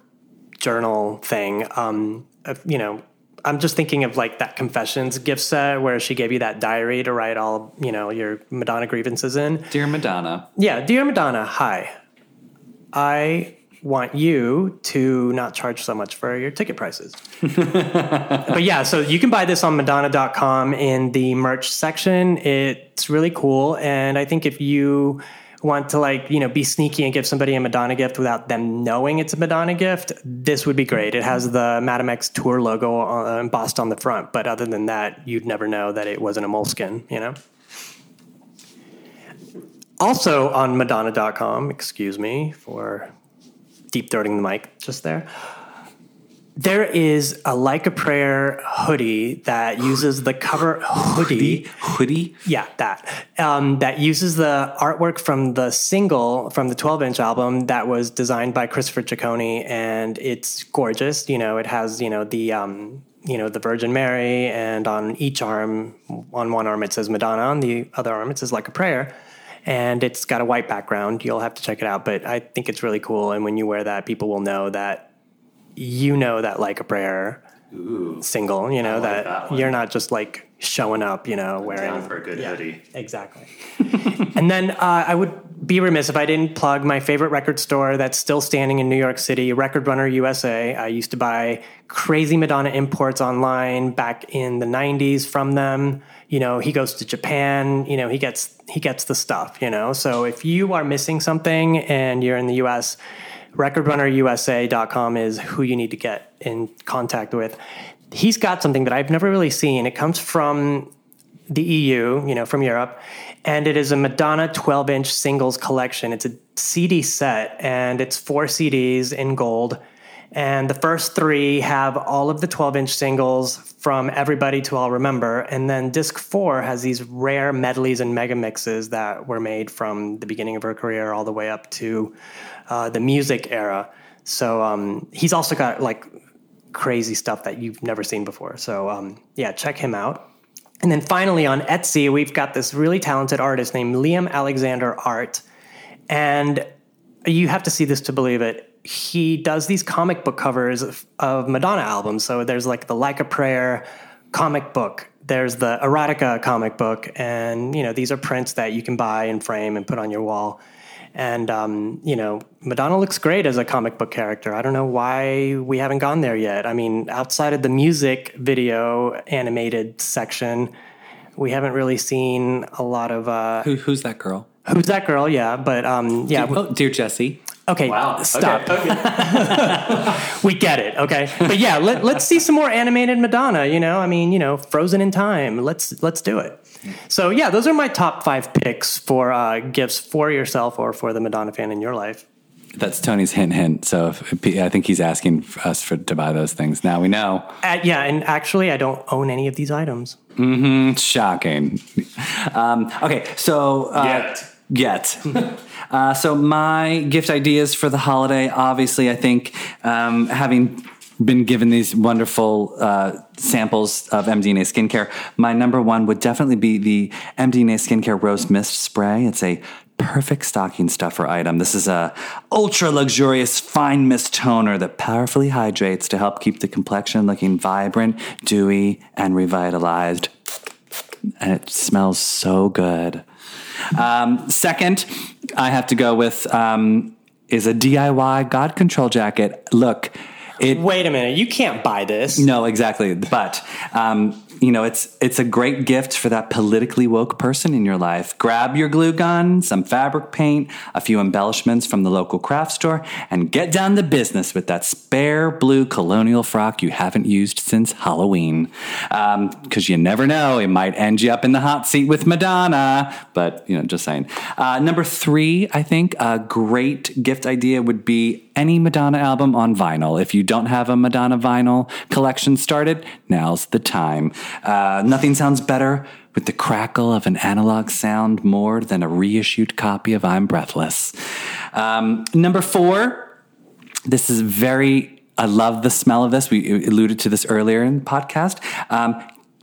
journal thing. Um, uh, you know, I'm just thinking of like that confessions gift set where she gave you that diary to write all you know your Madonna grievances in. Dear Madonna, Yeah, dear Madonna, hi. I want you to not charge so much for your ticket prices. but yeah, so you can buy this on Madonna.com in the merch section. It's really cool, and I think if you want to like you know be sneaky and give somebody a Madonna gift without them knowing it's a Madonna gift, this would be great. It has the Madame X tour logo uh, embossed on the front, but other than that, you'd never know that it wasn't a Moleskine. You know. Also on Madonna.com, excuse me for deep throating the mic just there. There is a Like a Prayer hoodie that uses the cover hoodie. hoodie. Yeah, that. Um, that uses the artwork from the single from the 12 inch album that was designed by Christopher Ciccone, and it's gorgeous. You know, it has, you know, the. Um, you know the Virgin Mary, and on each arm, on one arm it says Madonna, on the other arm it says like a prayer, and it's got a white background. You'll have to check it out, but I think it's really cool. And when you wear that, people will know that you know that like a prayer single. You know like that, that you're not just like showing up. You know, wearing Down for a good Yeah, hoodie. Exactly. and then uh, I would be remiss if I didn't plug my favorite record store that's still standing in New York City, Record Runner USA. I used to buy crazy Madonna imports online back in the 90s from them. You know, he goes to Japan, you know, he gets he gets the stuff, you know. So if you are missing something and you're in the US, recordrunnerusa.com is who you need to get in contact with. He's got something that I've never really seen. It comes from the EU, you know, from Europe, and it is a Madonna 12 inch singles collection. It's a CD set, and it's four CDs in gold. And the first three have all of the 12 inch singles from Everybody to I'll Remember. And then disc four has these rare medleys and mega mixes that were made from the beginning of her career all the way up to uh, the music era. So um, he's also got like crazy stuff that you've never seen before. So um, yeah, check him out. And then finally on Etsy, we've got this really talented artist named Liam Alexander Art. And you have to see this to believe it. He does these comic book covers of, of Madonna albums. So there's like the Like a Prayer comic book. There's the Erotica comic book. And, you know, these are prints that you can buy and frame and put on your wall. And, um, you know, Madonna looks great as a comic book character. I don't know why we haven't gone there yet. I mean, outside of the music video animated section, we haven't really seen a lot of. Uh, Who, who's that girl? who's that girl? Yeah, but um, yeah. Oh, dear Jessie. Okay, Wow. stop. Okay. okay. We get it, okay? But yeah, let, let's see some more animated Madonna, you know? I mean, you know, Frozen in Time. Let's let's do it. So yeah, those are my top five picks for uh, gifts for yourself or for the Madonna fan in your life. That's Tony's hint, hint. So if, I think he's asking us for, to buy those things. Now we know. Uh, yeah, and actually, I don't own any of these items. Mm-hmm. Shocking. Um, okay, so uh, Yet. Yet. uh, so my gift ideas for the holiday, obviously, I think um, having been given these wonderful uh, samples of MDNA skincare, my number one would definitely be the MDNA skincare rose mist spray. It's a perfect stocking stuffer item. This is a ultra luxurious fine mist toner that powerfully hydrates to help keep the complexion looking vibrant, dewy, and revitalized. And it smells so good. Um, second, I have to go with um, is a DIY God Control jacket. Look, it Wait a minute, you can't buy this. no, exactly. But um, you know, it's it's a great gift for that politically woke person in your life. Grab your glue gun, some fabric paint, a few embellishments from the local craft store, and get down to business with that spare blue colonial frock you haven't used since Halloween. Because you never know, it might end you up in the hot seat with Madonna. But you know, just saying. Uh, number three, I think a great gift idea would be any Madonna album on vinyl. If you don't have a Madonna vinyl collection started, now's the time. Uh, nothing sounds better with the crackle of an analog sound more than a reissued copy of I'm Breathless. Um, number four, this is very, I love the smell of this. We alluded to this earlier in the podcast. Um,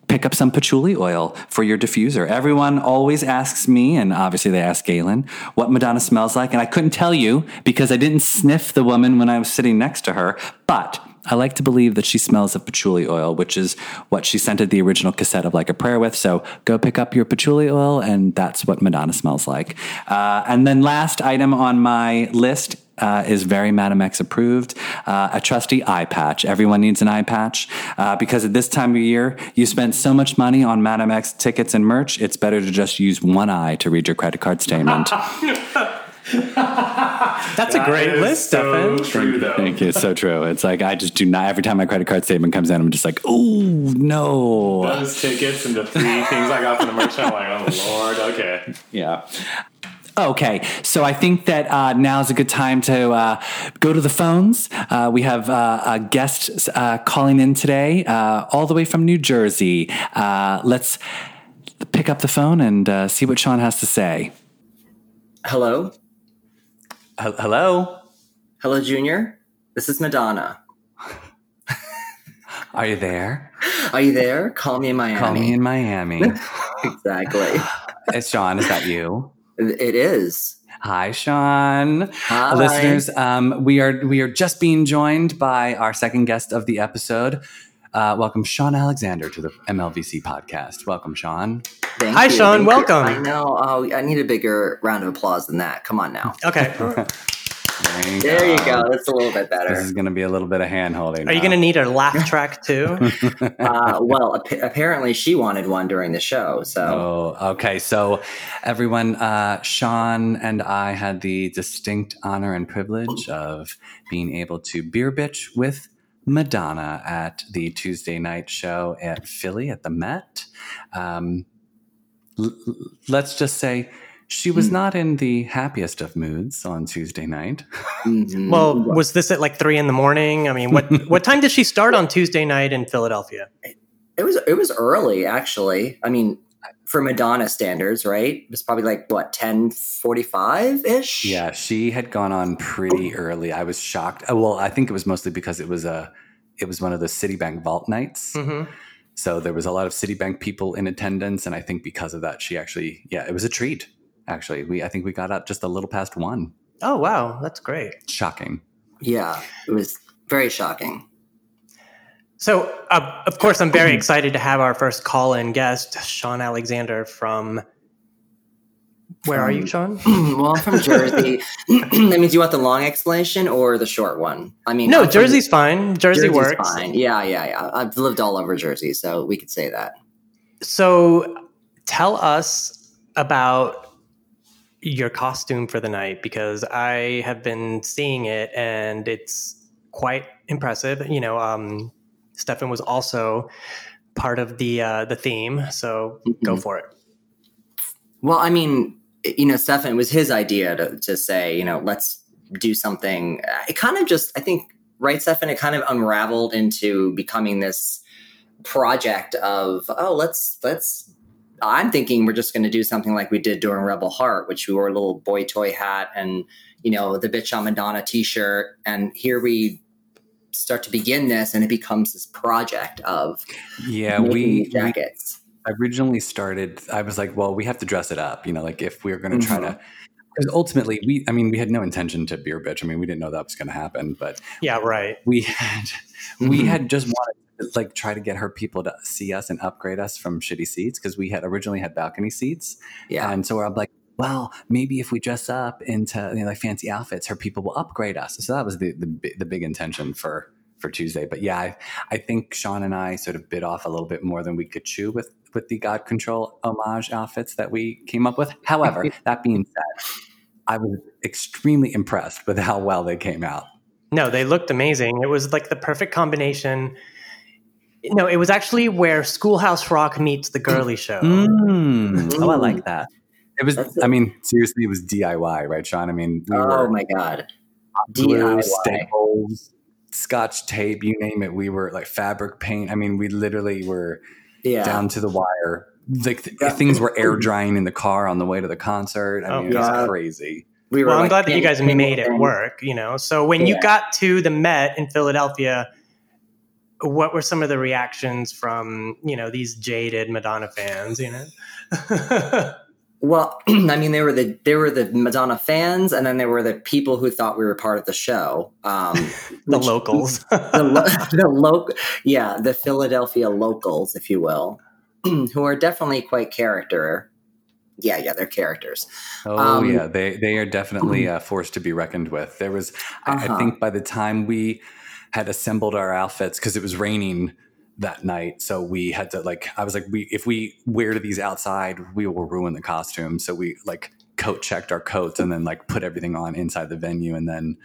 pick up some patchouli oil for your diffuser. Everyone always asks me, and obviously they ask Galen, what Madonna smells like. And I couldn't tell you because I didn't sniff the woman when I was sitting next to her. But I like to believe that she smells of patchouli oil, which is what she scented the original cassette of Like a Prayer with. So go pick up your patchouli oil, and that's what Madonna smells like. Uh, and then last item on my list uh, is very Madame X approved. Uh, a trusty eye patch. Everyone needs an eye patch uh, because at this time of year, you spend so much money on Madame X tickets and merch. It's better to just use one eye to read your credit card statement. That's a great That is list, so Stefan. true, though. Thank you. It's so true. It's like I just do not. Every time my credit card statement comes in, I'm just like, oh no. Those tickets and the three things I got from the merch, I'm like, oh lord, okay. Yeah. Okay, so I think that uh, now is a good time to uh, go to the phones. Uh, we have uh, a guest uh, calling in today, uh, all the way from New Jersey. Uh, let's pick up the phone and uh, see what Sean has to say. Hello? Hello, Hello, Junior? This is Madonna. are you there? Are you there? Call me in Miami. Call me in Miami. Exactly. it's Sean. Is that you? it is. Hi, Sean. Hi. Listeners, um, we are we are just being joined by our second guest of the episode. Uh, welcome, Sean Alexander, to the MLVC podcast. Welcome, Sean. Thank Hi, you, Sean. thank you. Welcome. I know. Oh, I need a bigger round of applause than that. Come on now. Okay. There you There you go. That's a little bit better. This is going to be a little bit of hand holding. Are you going to need a laugh track too? Uh, well, ap- apparently she wanted one during the show. So Oh, okay. So, everyone, uh, Sean and I had the distinct honor and privilege of being able to beer bitch with Madonna at the Tuesday night show at Philly at the Met. Um, l- l- let's just say she was not in the happiest of moods on Tuesday night. mhm. well, was this at like three in the morning? I mean, what what time did she start on Tuesday night in Philadelphia? it was it was early actually. I mean, for Madonna standards, right? It was probably like what ten forty five ish. Yeah, she had gone on pretty early. I was shocked. Uh, Well, I think it was mostly because it was a it was one of the Citibank vault nights. Mm-hmm. So there was a lot of Citibank people in attendance, and I think because of that, she actually, yeah, it was a treat. Actually, we I think we got out just a little past one. Oh wow, that's great. Shocking. Yeah, it was very shocking. So, uh, of course, I'm very excited to have our first call-in guest, Sean Alexander from. Where are you, Sean? well, I'm from Jersey. that means you want the long explanation or the short one? I mean, No, I'm Jersey's fine. Jersey Jersey's works. fine. Yeah, yeah, yeah. I've lived all over Jersey, so we could say that. So, tell us about your costume for the night because I have been seeing it and it's quite impressive. You know, um, Stefan was also part of the uh, the theme, so go Mhm. for it. Well, I mean, you know, Stefan, it was his idea to, to say, you know, let's do something. It kind of just, I think, right, Stefan, it kind of unraveled into becoming this project of, oh, let's, let's, I'm thinking we're just going to do something like we did during Rebel Heart, which we wore a little boy toy hat and, you know, the Bitch on Madonna t shirt. And here we start to begin this, and it becomes this project of Yeah, we, these we jackets. originally started i was like well we have to dress it up you know like if we are going to try Mhm. to because ultimately we i mean we had no intention to beer bitch i mean we didn't know that was going to happen but Yeah, right. we had we Mhm. had just wanted to like try to get her people to see us and upgrade us from shitty seats because we had originally had balcony seats Yeah. and so i'm like well maybe if we dress up into you know, like fancy outfits her people will upgrade us so that was the the, the big intention for for tuesday but yeah I, I think sean and i sort of bit off a little bit more than we could chew with with the god control homage outfits that we came up with however that being said i was extremely impressed with how well they came out No, they looked amazing. It was like the perfect combination. No, it was actually where Schoolhouse Rock meets the girly show. Mm. Oh, I Mm. like that. It was. That's I mean, seriously, it was DIY, right, Sean? I mean, we Oh were my God. glue, DIY. staples, scotch tape, you name it. We were like fabric paint. I mean, we literally were Yeah. down to the wire. Like th- Yeah. things were air drying in the car on the way to the concert. I Oh, mean, it was God. crazy. we Well, I'm glad that you guys made it work, you know. So when you got to the Met in Philadelphia, what were some of the reactions from, you know, these jaded Madonna fans, you know? Well, I mean, they were the they were the Madonna fans, and then there were the people who thought we were part of the show. Um, the which- locals. the, lo- the local, yeah, the Philadelphia locals, if you will, who are definitely quite character. Yeah, yeah, they're characters. Oh Um, yeah, they they are definitely a force to be reckoned with. There was, I, I Uh-huh. think, by the time we had assembled our outfits because it was raining that night, so we had to like. I was like, we if we wear these outside, we will ruin the costume. So we like coat checked our coats and then like put everything on inside the venue, and then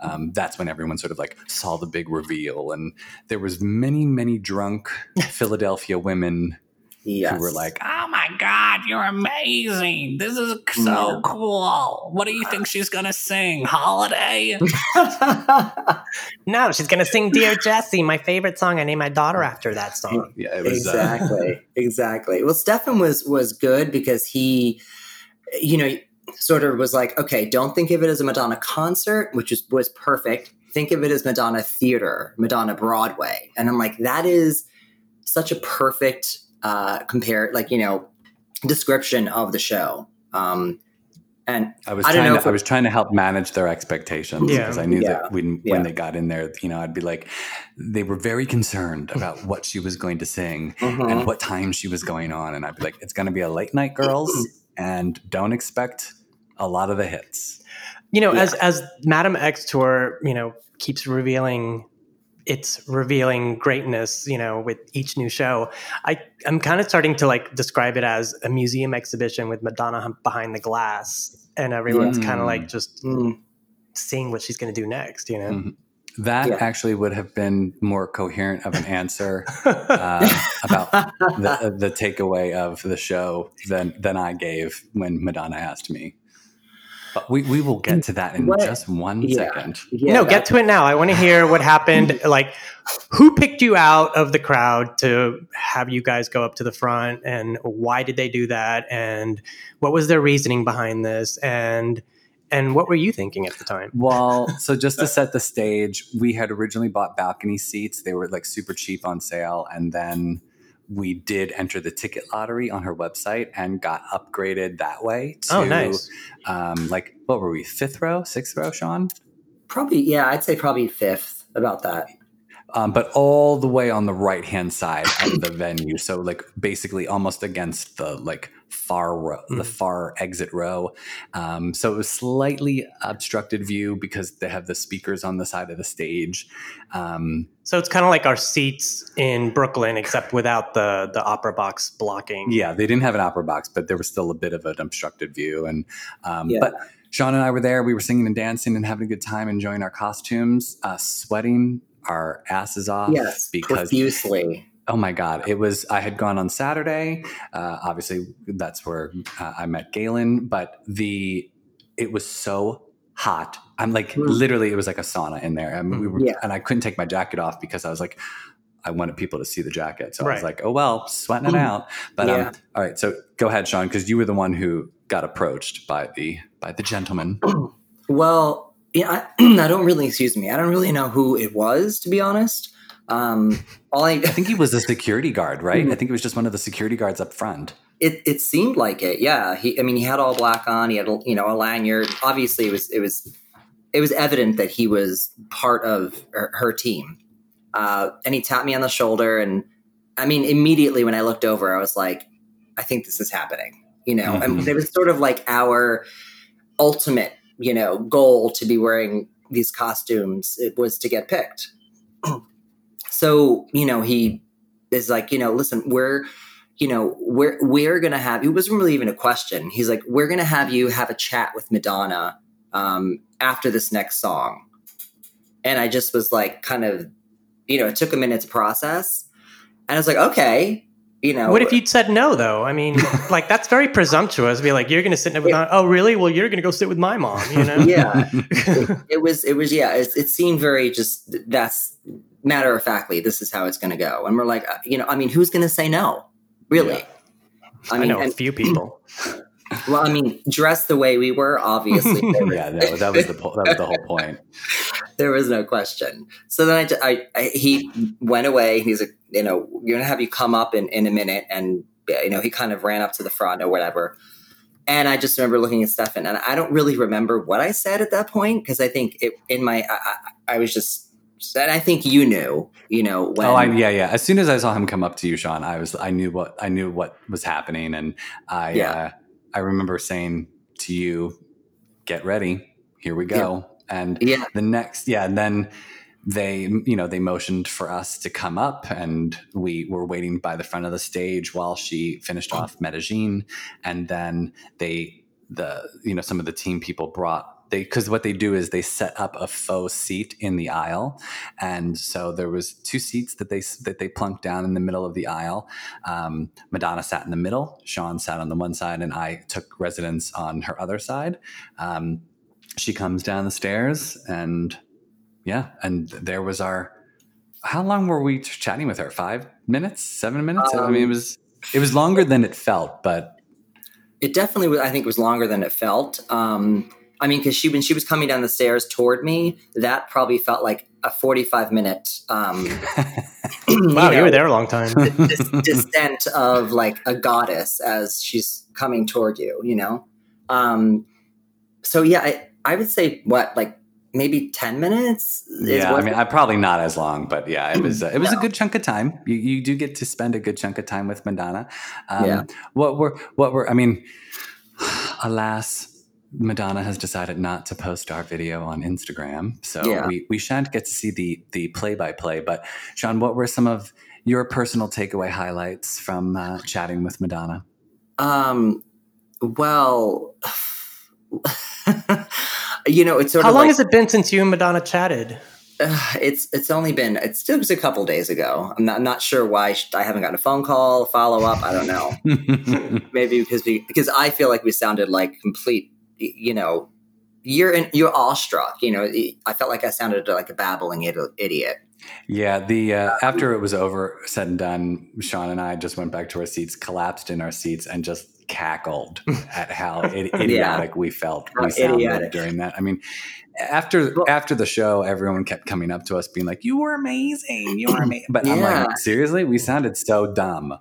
um, that's when everyone sort of like saw the big reveal. And there was many many drunk Philadelphia women Yes, who were like, "Oh my god, you're amazing! This is so Yeah. cool. What do you think she's gonna sing? Holiday?" no, she's going to sing Dear Jessie, my favorite song. I named my daughter after that song. yeah, it was. Uh, exactly, exactly. Well, Stefan was was good because he, you know, sort of was like, okay, don't think of it as a Madonna concert, which is was perfect. Think of it as Madonna theater, Madonna Broadway, and I'm like, that is such a perfect uh, compare, like you know, description of the show. Um, and I was I trying know to. I was trying to help manage their expectations Yeah. because I knew Yeah. that when Yeah. when they got in there, you know, I'd be like, they were very concerned about what she was going to sing mhm. and what time she was going on, and I'd be like, it's going to be a late night, girls, and don't expect a lot of the hits. You know, Yeah. as as Madame X Tour, you know, keeps revealing its revealing greatness, you know, with each new show, I I'm kind of starting to like describe it as a museum exhibition with Madonna behind the glass, and everyone's Yeah. kind of like just Mm. seeing what she's going to do next, you know. Mhm. That Yeah. actually would have been more coherent of an answer uh, about the, the takeaway of the show than than I gave when Madonna asked me. But we, we will get to that in What- just one Yeah. second. Yeah, no, get to it now. I want to hear what happened. Like, who picked you out of the crowd to have you guys go up to the front, and why did they do that? And what was their reasoning behind this? And and what were you thinking at the time? Well, so just to set the stage, we had originally bought balcony seats. They were like super cheap on sale. And then we did enter the ticket lottery on her website and got upgraded that way to Oh, nice. um, like, what were we, fifth row, sixth row, Sean? Probably, yeah, I'd say probably fifth about that. um, but all the way on the right hand side of the venue. So like basically almost against the like far row, the far exit row. Um, so it was slightly obstructed view because they have the speakers on the side of the stage. Um, So it's kind of like our seats in Brooklyn, except without the the opera box blocking. yeah, they didn't have an opera box, but there was still a bit of an obstructed view. And um, Yeah. but Sean and I were there. We were singing and dancing and having a good time, enjoying our costumes, uh, sweating our asses off Yes, because profusely. Oh my God. It was, I had gone on Saturday. Uh, obviously, that's where uh, I met Galen, but the, it was so hot. I'm like, Mm. literally, it was like a sauna in there. I mean, we were, Yeah. and I couldn't take my jacket off because I was like, I wanted people to see the jacket. So I was like, oh, well, sweating it out. But, Yeah. um, all right. So go ahead, Sean, because you were the one who got approached by the, by the gentleman. Well, yeah, I, I don't really. Excuse me. I don't really know who it was, to be honest. Um, all I, I think he was a security guard, right? I think he was just one of the security guards up front. it it seemed like it. Yeah. He. I mean, he had all black on. He had you know a lanyard. Obviously, it was it was it was evident that he was part of her, her team. Uh, and he tapped me on the shoulder, and I mean, immediately when I looked over, I was like, I think this is happening. You know, and Mhm. it was sort of like our ultimate, you know, goal to be wearing these costumes. It was to get picked. so you know, he is like, you know, listen, we're you know, we're we're gonna have. It wasn't really even a question. He's like, we're gonna have you have a chat with Madonna um, after this next song, and I just was like, kind of, you know, it took a minute to process, and I was like, okay, you know, What if you'd said no, though? I mean, like that's very presumptuous. Be like, you're going to sit with. Yeah. Oh, really? Well, you're going to go sit with my mom. You know? yeah, it was it was yeah, it, it seemed very just that's matter of factly. This is how it's gonna go, and we're like, uh, you know, I mean, who's gonna say no? Really? Yeah. I I, mean, know a and- few people. well, I mean, dressed the way we were, obviously, yeah, no, that was the, po- that was the whole point. there was no question. So then I, I, I he went away. He's like, you know, we're gonna have you come up in, in a minute, and you know, he kind of ran up to the front or whatever. And I just remember looking at Stefan, and I don't really remember what I said at that point because I think it, in my, I, I, I was just, and I think you knew, you know, when oh, I, yeah, yeah. As soon as I saw him come up to you, Sean, I was, I knew what, I knew what was happening, and I, Yeah. uh, I remember saying to you, "Get ready, here we go." And yeah, the next, yeah, and then they, you know, they motioned for us to come up, and we were waiting by the front of the stage while she finished off Medellin, and then they, the, you know, some of the team people brought. They, because what they do is they set up a faux seat in the aisle, and so there was two seats that they that they plunked down in the middle of the aisle. Um, Madonna sat in the middle, Sean sat on the one side, and I took residence on her other side. Um, she comes down the stairs, and yeah, and there was our. How long were we chatting with her? Five minutes, seven minutes. I mean, it Um, was it was longer than it felt, but it definitely was. I think it was longer than it felt. Um, I mean, because she when she was coming down the stairs toward me, that probably felt like a forty-five minute. Um, Wow, you, know, were there a long time. descent of like a goddess as she's coming toward you, you know? Um, so yeah, I, I would say what, like maybe 10 minutes? is yeah, I mean, I probably not as long, but yeah, it was uh, it was a good chunk of time. You, you do get to spend a good chunk of time with Madonna. Um, Yeah. What were what were I mean? Alas, Madonna has decided not to post our video on Instagram, so Yeah. we we shan't get to see the the play by play. But Sean, what were some of your personal takeaway highlights from uh, chatting with Madonna? um, well, you know, it's sort How of long like, has it been since you and Madonna chatted? uh, it's, it's only been, it's it was a couple days ago. I'm not, I'm not sure why I haven't gotten a phone call, follow up. I don't know. maybe because we because I feel like we sounded like complete y- you know you're in, you're awestruck you know I felt like I sounded like a babbling id- idiot Yeah, the uh, after it was over, said and done, Sean and I just went back to our seats, collapsed in our seats, and just cackled at how idi- idiotic we felt. We sounded idiotic. during that. I mean, after Well- after the show, everyone kept coming up to us, being like, "You were amazing, you were amazing." But I'm like, seriously, we sounded so dumb.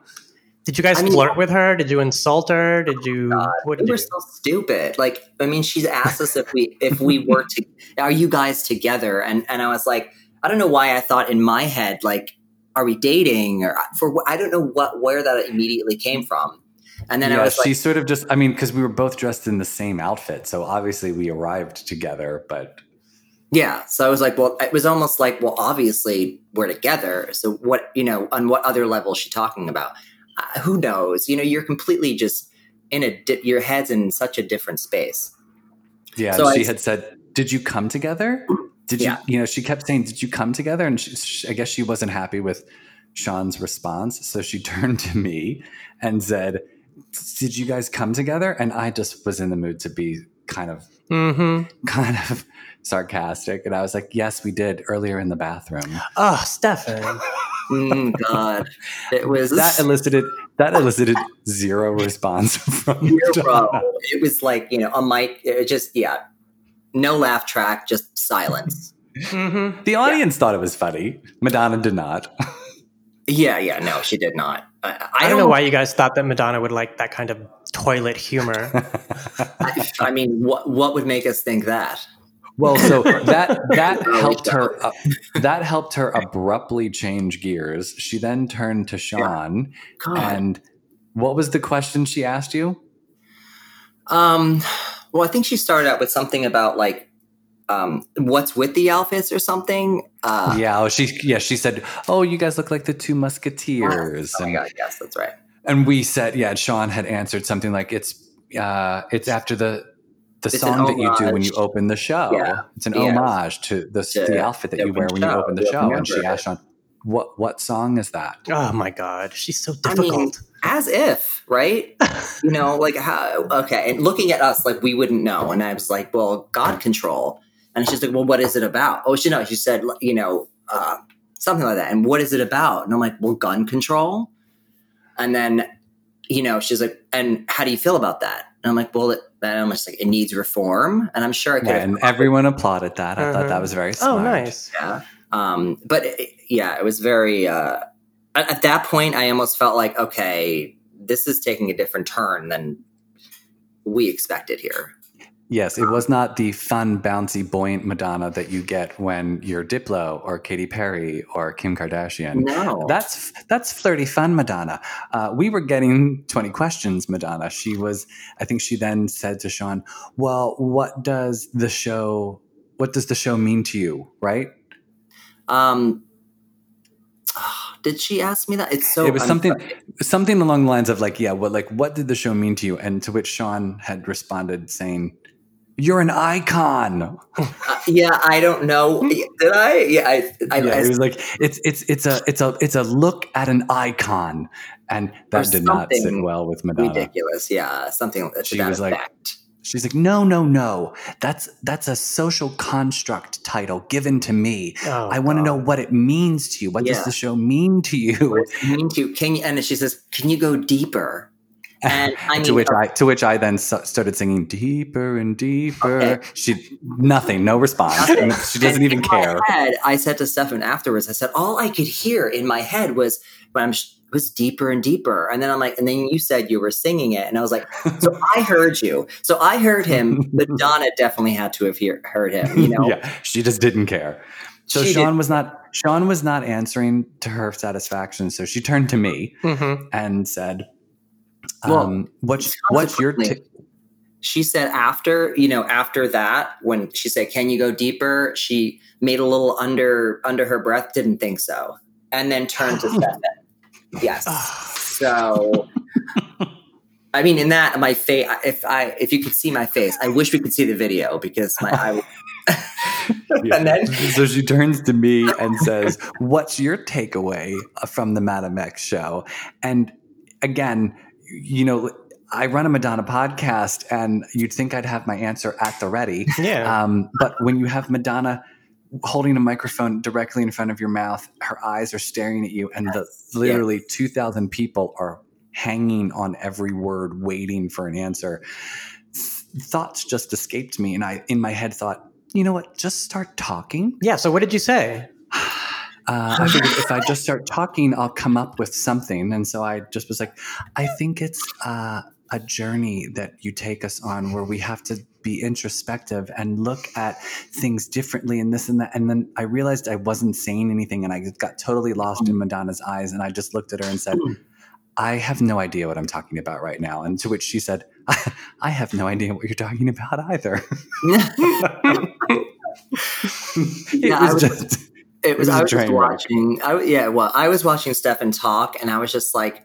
Did you guys I mean- flirt with her? Did you insult her? Did you? Oh what we did were you? so stupid like I mean she's asked us if we if we were to are you guys together and and I was like I don't know why I thought in my head like, are we dating or for I don't know what where that immediately came from. And then I yeah, was like, she sort of just, I mean, because we were both dressed in the same outfit. So obviously we arrived together, but Yeah. So I was like, well, it was almost like, well, obviously we're together. So what, you know, on what other level is she talking about? Uh, who knows? You know, you're completely just in a, di- your head's in such a different space. yeah, So she I- had said, Did you come together? Did Yeah. you, you know, she kept saying, Did you come together? And she, she- I guess she wasn't happy with Sean's response. So she turned to me and said, Did you guys come together? And I just was in the mood to be kind of Mm-hmm. kind of sarcastic. And I was like, Yes, we did earlier in the bathroom. Oh, Stefan. Mm, God, it was That elicited that elicited zero response from Zero. It was like, you know, a mic, it just, yeah, no laugh track, just silence. Mm-hmm. The audience thought it was funny. Madonna did not. Yeah, yeah, no, she did not. I, I, I don't know why you guys thought that Madonna would like that kind of toilet humor. I, I mean, what what would make us think that? Well, so that that helped her. Uh, that helped her abruptly change gears. She then turned to Sean, God. and what was the question she asked you? Um, well, I think she started out with something about like, um, what's with the outfits or something. Uh, yeah, oh, she yeah she said, "Oh, you guys look like the two Musketeers," Oh my and, God, yes, that's right. and we said, yeah, Sean had answered something like, "It's uh, it's after the." The It's song that you do when you open the show. Yeah. It's an Yeah. homage to the, To the outfit that the you wear when you open the the show. And she asked Sean, "What what song is that?" oh my God, she's so I mean, difficult. as if, right? you know, like how? Okay, and looking at us, like we wouldn't know. And I was like, well, God control. And she's like, well, what is it about? Oh, she no, she said, you know, uh, something like that. And what is it about? And I'm like, well, gun control. And then, you know, she's like, and how do you feel about that? And I'm like, well, it, and I'm just like, it needs reform. And I'm sure I could. Yeah, and everyone applauded that. I thought Uh-huh. that was very smart. oh, nice. Yeah. Um, but it, yeah, it was very. Uh, at, at that point, I almost felt like, okay, this is taking a different turn than we expected here. Yes, it was not the fun, bouncy, buoyant Madonna that you get when you're Diplo or Katy Perry or Kim Kardashian. No, That's that's flirty fun, Madonna. Uh, we were getting twenty questions, Madonna. She was. I think she then said to Sean, "Well, what does the show? What does the show mean to you? Right? um, did she ask me that? It's so. it was something something along the lines of like, yeah, what like what did the show mean to you? And to which Sean had responded saying, "You're an icon." Uh, yeah, I don't know. Did I? Yeah, I. I, yeah, I it was like it's it's it's a it's a it's a look at an icon, and that did not sit well with Madonna. ridiculous. Yeah, something to She that was like- effect. She's like, no, no, no. That's that's a social construct title given to me. Oh, I want to know what it means to you. What Yeah. does the show mean to you? Mean to can you? And she says, "Can you go deeper?" And I mean, to which I to which I then started singing deeper and deeper. Okay. She nothing, no response. Nothing. she doesn't even care. head, I said to Stefan afterwards, I said, all I could hear in my head was, but I'm was deeper and deeper. And then I'm like, and then you said you were singing it. And I was like, so I heard you. So I heard him. but Donna definitely had to have hear, heard him, you know? yeah, she just didn't care. So She Sean did- was not Sean was not answering to her satisfaction. So she turned to me Mm-hmm. and said, Well, um, "What's what's your t- She said after, you know, after that, when she said, can you go deeper? She made a little under, under her breath, didn't think so. And then turned to Stefan. Yes. So, I mean, in that, my face, if I, if you could see my face, I wish we could see the video because my, I, and then, so she turns to me and says, "What's your takeaway from the Madame X show?" And again, you know, I run a Madonna podcast, and you'd think I'd have my answer at the ready. Yeah. Um, but when you have Madonna holding a microphone directly in front of your mouth, her eyes are staring at you, and the literally two thousand people are hanging on every word, waiting for an answer. Thoughts just escaped me, and I, in my head, thought, you know what? Just start talking. yeah. So what did you say? Uh, I figured if I just start talking, I'll come up with something, and so I just was like, I think it's uh, a journey that you take us on where we have to be introspective and look at things differently and this and that. And then I realized I wasn't saying anything and I got totally lost in Madonna's eyes. And I just looked at her and said, I have no idea what I'm talking about right now. And to which she said, I have no idea what you're talking about either. it Yeah, I was was- just. It was, was a I was just watching. I, yeah, well, I was watching Stefan talk, and I was just like,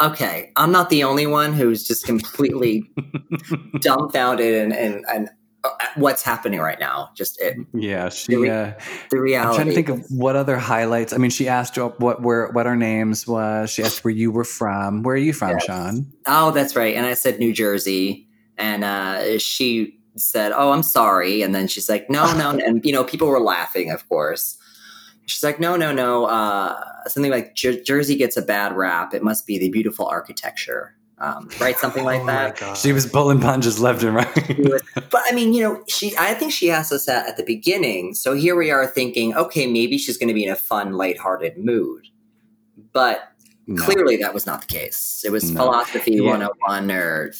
okay, I'm not the only one who's just completely dumbfounded and and and uh, what's happening right now. Just it, Yeah, she. we- Uh, the I'm reality. trying to think of what other highlights. I mean, she asked what where what our names was. She asked where you were from. Where are you from, Yes. Sean? Oh, that's right. And I said New Jersey, and uh, she said, "Oh, I'm sorry." And then she's like, "No, no," and you know, people were laughing, of course. She's like, "No, no, no." Uh, something like Jer- Jersey gets a bad rap. It must be the beautiful architecture, um, right? Something like oh that. She was pulling punches left and right. But I mean, you know, she. I think she asked us that at the beginning. So here we are thinking, okay, maybe she's going to be in a fun, lighthearted mood. But No. clearly, that was not the case. It was No. philosophy Yeah. 101, or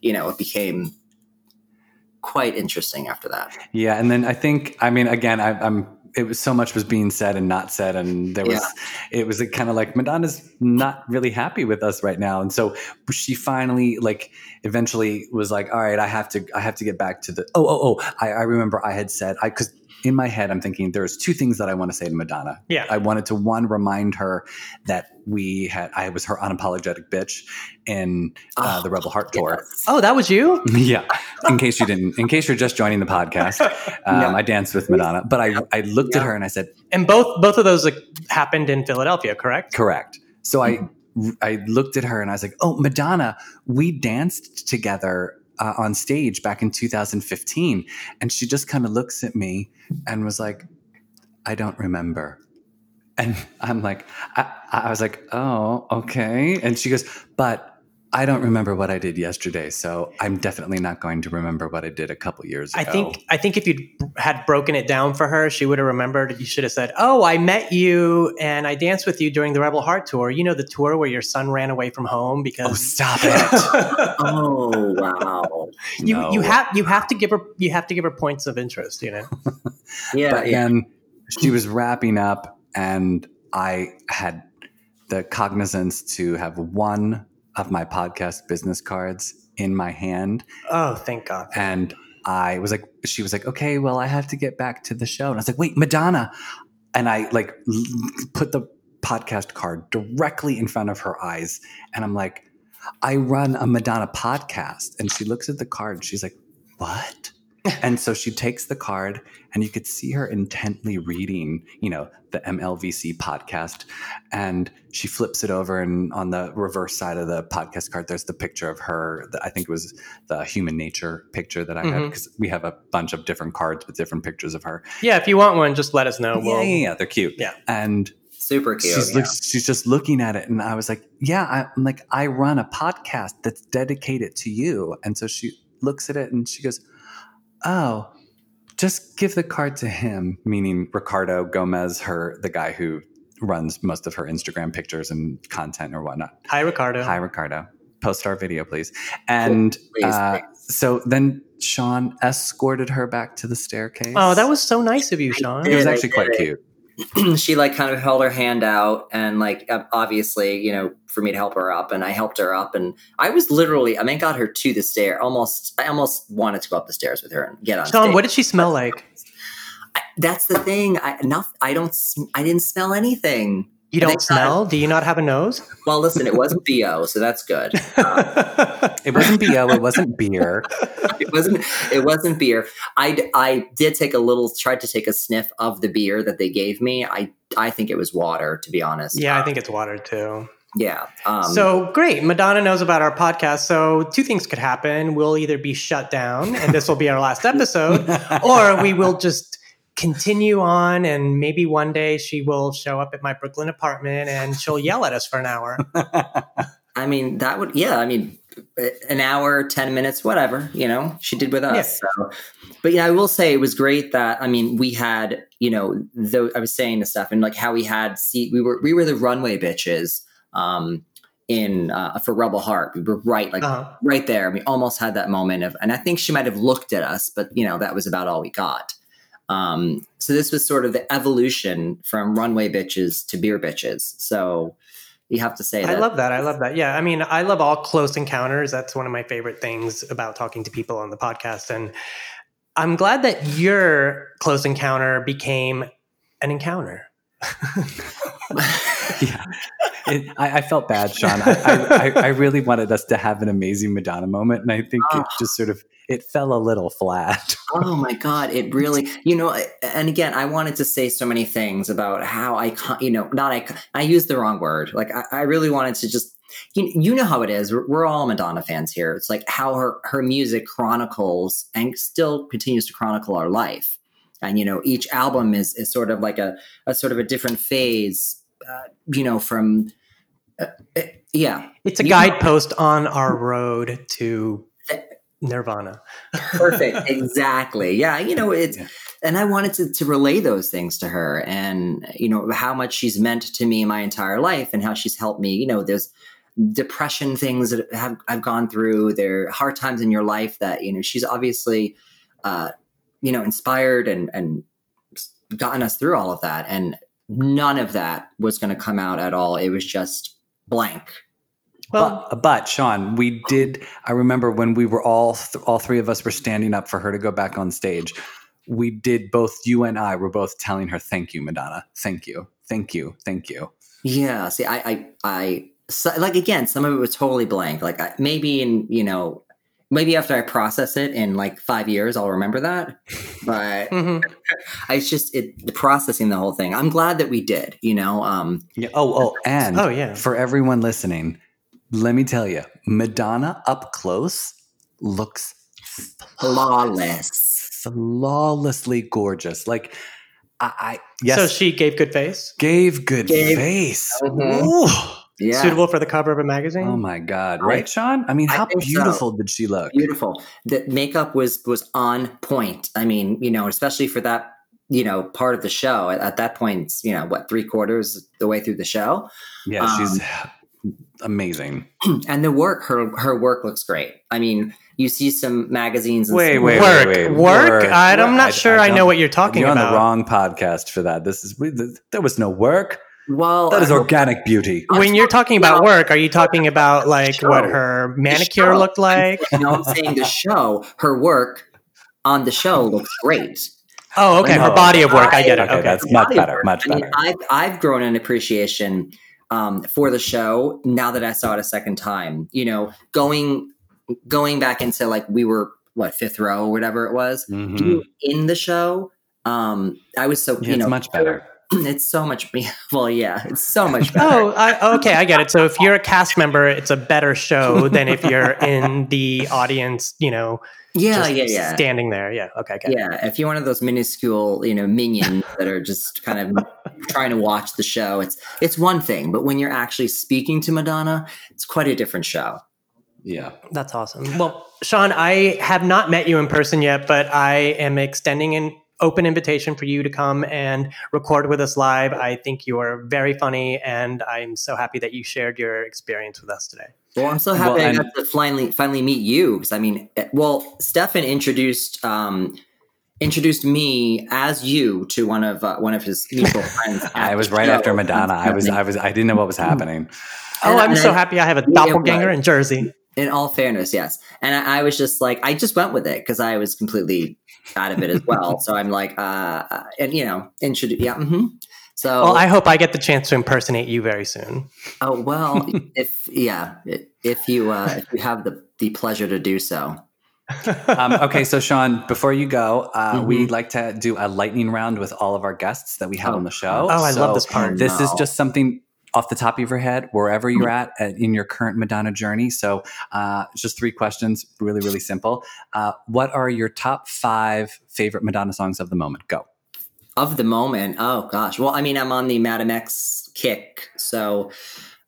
you know, it became quite interesting after that. Yeah, and then I think I mean again I, I'm it was so much was being said and not said, and there was it was kind of like Madonna's not really happy with us right now, and so she finally like eventually was like, all right, I have to I have to get back to the oh oh oh I, I remember I had said I because in my head I'm thinking there's two things that I want to say to Madonna. Yeah. I wanted to one remind her that we had I was her unapologetic bitch in uh, Oh, the Rebel Heart tour. Oh, that was you? Yeah. In case you didn't, in case you're just joining the podcast, um, Yeah. I danced with Madonna, but I, I looked at her and I said, And both both of those like, happened in Philadelphia, correct? correct. So Mm-hmm. I, I looked at her and I was like, oh, Madonna, we danced together uh, on stage back in 2015. And she just kind of looks at me and was like, I don't remember. And I'm like, I, I was like, oh, okay. And she goes, but I don't remember what I did yesterday. So I'm definitely not going to remember what I did a couple years ago. I think I think if you had broken it down for her, she would have remembered. You should have said, "Oh, I met you and I danced with you during the Rebel Heart tour. You know the tour where your son ran away from home because." Oh, stop it. Oh wow! you No. you have you have to give her you have to give her points of interest. You know, Yeah, but yeah. then she was wrapping up, and I had the cognizance to have one of my podcast business cards in my hand. oh, thank God. And I was like, she was like, okay, well, I have to get back to the show. And I was like, wait, Madonna. And I like put the podcast card directly in front of her eyes. And I'm like, I run a Madonna podcast. And she looks at the card. And she's like, what? And so she takes the card and you could see her intently reading, you know, the MLVC podcast. And she flips it over and on the reverse side of the podcast card, there's the picture of her. that I think it was the human nature picture that I had Mhm. because we have a bunch of different cards with different pictures of her. Yeah, if you want one, just let us know. yeah, We'll, yeah, yeah, they're cute. Yeah. And super cute. she's yeah. look, she's just looking at it, and I was like, "Yeah, I'm like I run a podcast that's dedicated to you." And so she looks at it and she goes, "Oh, just give the card to him," meaning Ricardo Gomez, her the guy who runs most of her Instagram pictures and content or whatnot. Hi, Ricardo. Hi, Ricardo. Post our video, please. And Please, uh, please. so then Sean escorted her back to the staircase. Oh, that was so nice of you, Sean. it was actually quite cute. she like kind of held her hand out and like obviously you know for me to help her up and i helped her up and i was literally i mean got her to the stair almost i almost wanted to go up the stairs with her and get on Sean, what did she smell like? I, that's the thing i not i don't i didn't smell anything You don't smell? Do you not have a nose? well listen it wasn't bo so that's good It wasn't BO, it wasn't beer. it wasn't it wasn't beer i i did take a little tried to take a sniff of the beer that they gave me i i think it was water to be honest yeah, I think it's water too. yeah um so great. Madonna knows about our podcast. So two things could happen. We'll either be shut down and this will be our last episode, or we will just continue on and maybe one day she will show up at my Brooklyn apartment and she'll yell at us for an hour. I mean, that would, yeah, I mean, an hour, 10 minutes, whatever, you know, she did with us. So, but yeah, I will say it was great that, I mean, we had, you know, though I was saying the stuff and like how we had, see, we were, we were the runway bitches. Um, in uh, for Rebel Heart. We were right, like Uh-huh. right there. We almost had that moment of, and I think she might have looked at us, but you know that was about all we got. Um, so this was sort of the evolution from runway bitches to beer bitches. So you have to say I love that. I love that. Yeah. I mean, I love all close encounters. That's one of my favorite things about talking to people on the podcast. And I'm glad that your close encounter became an encounter. yeah. It, I, I felt bad, Sean. I, I, I- I really wanted us to have an amazing Madonna moment, and I think it just sort of it fell a little flat. Oh my god, it really, you know, and again, I wanted to say so many things about how I, you know, not I, I used the wrong word. Like I, I really wanted to just, you, you know how it is. We're, we're all Madonna fans here. It's like how her her music chronicles and still continues to chronicle our life. And you know, each album is is sort of like a a sort of a different phase. Uh, you know, from uh, uh, yeah, It's a You know- guidepost on our road to Nirvana. perfect exactly yeah you know it's Yeah. and i wanted to, to relay those things to her and you know how much she's meant to me my entire life and how she's helped me you know there's depression things that have i've gone through there are hard times in your life that you know she's obviously uh you know inspired and and gotten us through all of that and none of that was going to come out at all it was just blank Well, but, but Sean, we did. I remember when we were all th- all three of us were standing up for her to go back on stage. We did both. You and I were both telling her, "Thank you, Madonna. Thank you. Thank you. Thank you." Yeah, see, I, I, I, so, like again, some of it was totally blank. Like I, maybe in you know, maybe after I process it in like five years, I'll remember that. But mhm. I it's just it the processing the whole thing. I'm glad that we did. You know, um, Yeah. Oh, oh, and Oh, yeah. For everyone listening, let me tell you, Madonna up close looks flawless. flawlessly gorgeous. Like I, I yes, So she gave good face, gave good Gave- face. Mhm. Ooh. Yeah, suitable for the cover of a magazine. Oh my god! I- Right, Sean? I mean, I how so. beautiful did she look? beautiful. The makeup was was on point. I mean, you know, especially for that you know part of the show. At, at that point, you know, what three quarters the way through the show. Yeah, she's Um, amazing. and the work her her work looks great i mean you see some magazines and Wait, some- wait, work, wait, wait. work. Work, I, I'm work. not I- sure I I, know what you're talking about. You're on the wrong podcast for that. This is we, th- there was no work. well That is I- organic beauty. When you're talking about Well, work, are you talking about like show. what her manicure looked like? you know i'm saying the show her work on the show looks great Oh, okay, her body of work. I get it. Okay, Okay, that's much better. work. Much I mean, better. I've, I've grown an appreciation um, for the show now that i saw it a second time you know going going back into like we were what fifth row or whatever it was Mhm. in the show um i was so Yeah, you it's know much better. it's so much well yeah it's so much better Oh, I, okay, I get it. So if you're a cast member, it's a better show than if you're in the audience. You know, yeah just yeah yeah standing there. Yeah, okay, okay. Yeah, if you're one of those minuscule, you know, minions that are just kind of trying to watch the show, it's it's one thing. But when you're actually speaking to Madonna, it's quite a different show. Yeah. That's awesome. Well, Sean, I have not met you in person yet, but I am extending an open invitation for you to come and record with us live. I think you are very funny, and I'm so happy that you shared your experience with us today. Well, I'm so happy Well, I got to finally finally meet you because I mean, eh, well, Stefan introduced um introduced me as you to one of uh, one of his mutual friends. I was right after Madonna. I was I was I didn't know what was happening. Oh, And- I'm and so I- happy I have a doppelganger in Jersey. In all fairness, yes. And I, I was just like, I just went with it because I was completely out of it as well. so I'm like, uh, uh, and you know, introduce, yeah. hmm So, Well, I hope I get the chance to impersonate you very soon. oh well, if yeah, if you uh, if you have the the pleasure to do so, Um, okay, so Sean, before you go, uh, Mhm. we'd like to do a lightning round with all of our guests that we have Oh. on the show. Oh, I love this part. This is just something off the top of your head, wherever you're at uh, in your current Madonna journey. So, uh, just three questions, really, really simple. Uh, what are your top five favorite Madonna songs of the moment? Go. Of the moment. Oh gosh, well, I mean, I'm on the Madame X kick, so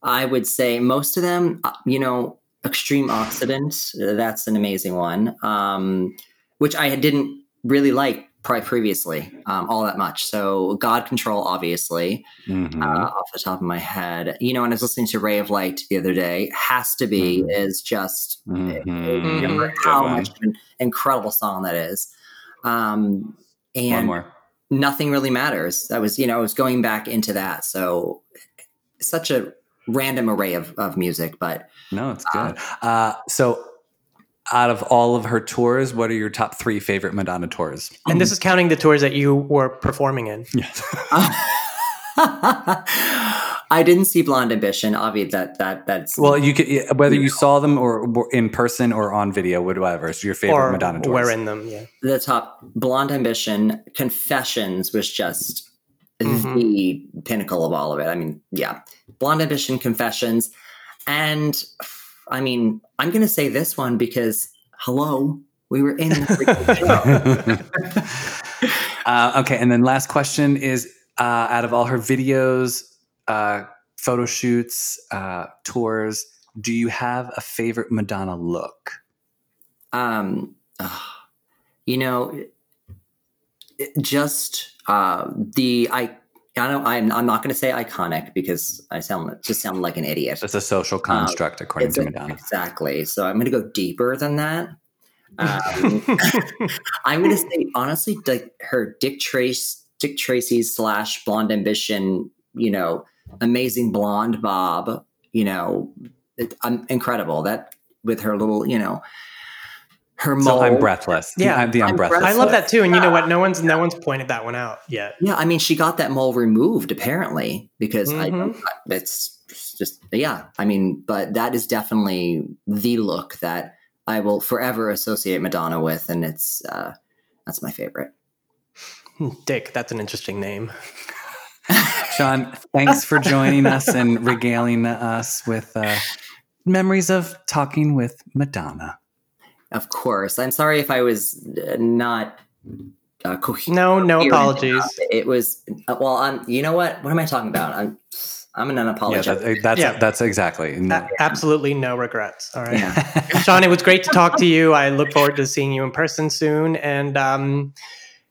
I would say most of them. uh, You know, Extreme Occident. uh, That's an amazing one. Um, which I didn't really like probably previously um, all that much. So God Control, obviously, Mhm. uh, off the top of my head. You know, and I was listening to Ray of Light the other day. Has to be is just Mhm. Mhm. how Good much of an incredible song that is. Um, and One more. Nothing really matters. That was, you know, I was going back into that. So such a random array of, of music, but No, it's good. Uh, so, out of all of her tours, what are your top three favorite Madonna tours? And this is counting the tours that you were performing in. Yes. I didn't see Blonde Ambition. Obviously, that that that's well, you could yeah, whether you saw them or were in person or on video, whatever. So your favorite or Madonna tours. were in them, yeah. the top. Blonde Ambition, Confessions was just the pinnacle of all of it. I mean, yeah, Blonde Ambition, Confessions, and I mean, I'm going to say this one because hello, we were in the freaking uh, okay, and then last question is: uh, out of all her videos, uh, photo shoots, uh, tours, do you have a favorite Madonna look? um ah, you know just uh the i I don't, I'm, I'm not going to say iconic because I sound just sound like an idiot. It's a social construct, according to Madonna. Exactly. So I'm going to go deeper than that. Um, I'm going to say honestly, like her Dick Trace, Dick Tracy slash Blonde Ambition, you know, amazing blonde bob, you know, it, um, incredible. That with her little, you know, her So mole. I'm breathless. Yeah, I'm the I'm I'm breathless. I love that too. And you know what? No one's no one's pointed that one out yet. Yeah, I mean, she got that mole removed apparently because I Mhm. don't. It's just yeah. I mean, but that is definitely the look that I will forever associate Madonna with, and it's uh, that's my favorite. Dick, that's an interesting name. Sean, thanks for joining us and regaling us with uh, memories of talking with Madonna. Of course, I'm sorry if I was uh, not. Uh, coherent No, no enough. apologies. It was uh, well. I'm. You know what? What am I talking about? I'm. I'm an Yeah, unapologetic. that, that's Yeah. that's exactly. A- absolutely no regrets. All right. yeah. Sean, it was great to talk to you. I look forward to seeing you in person soon. And um,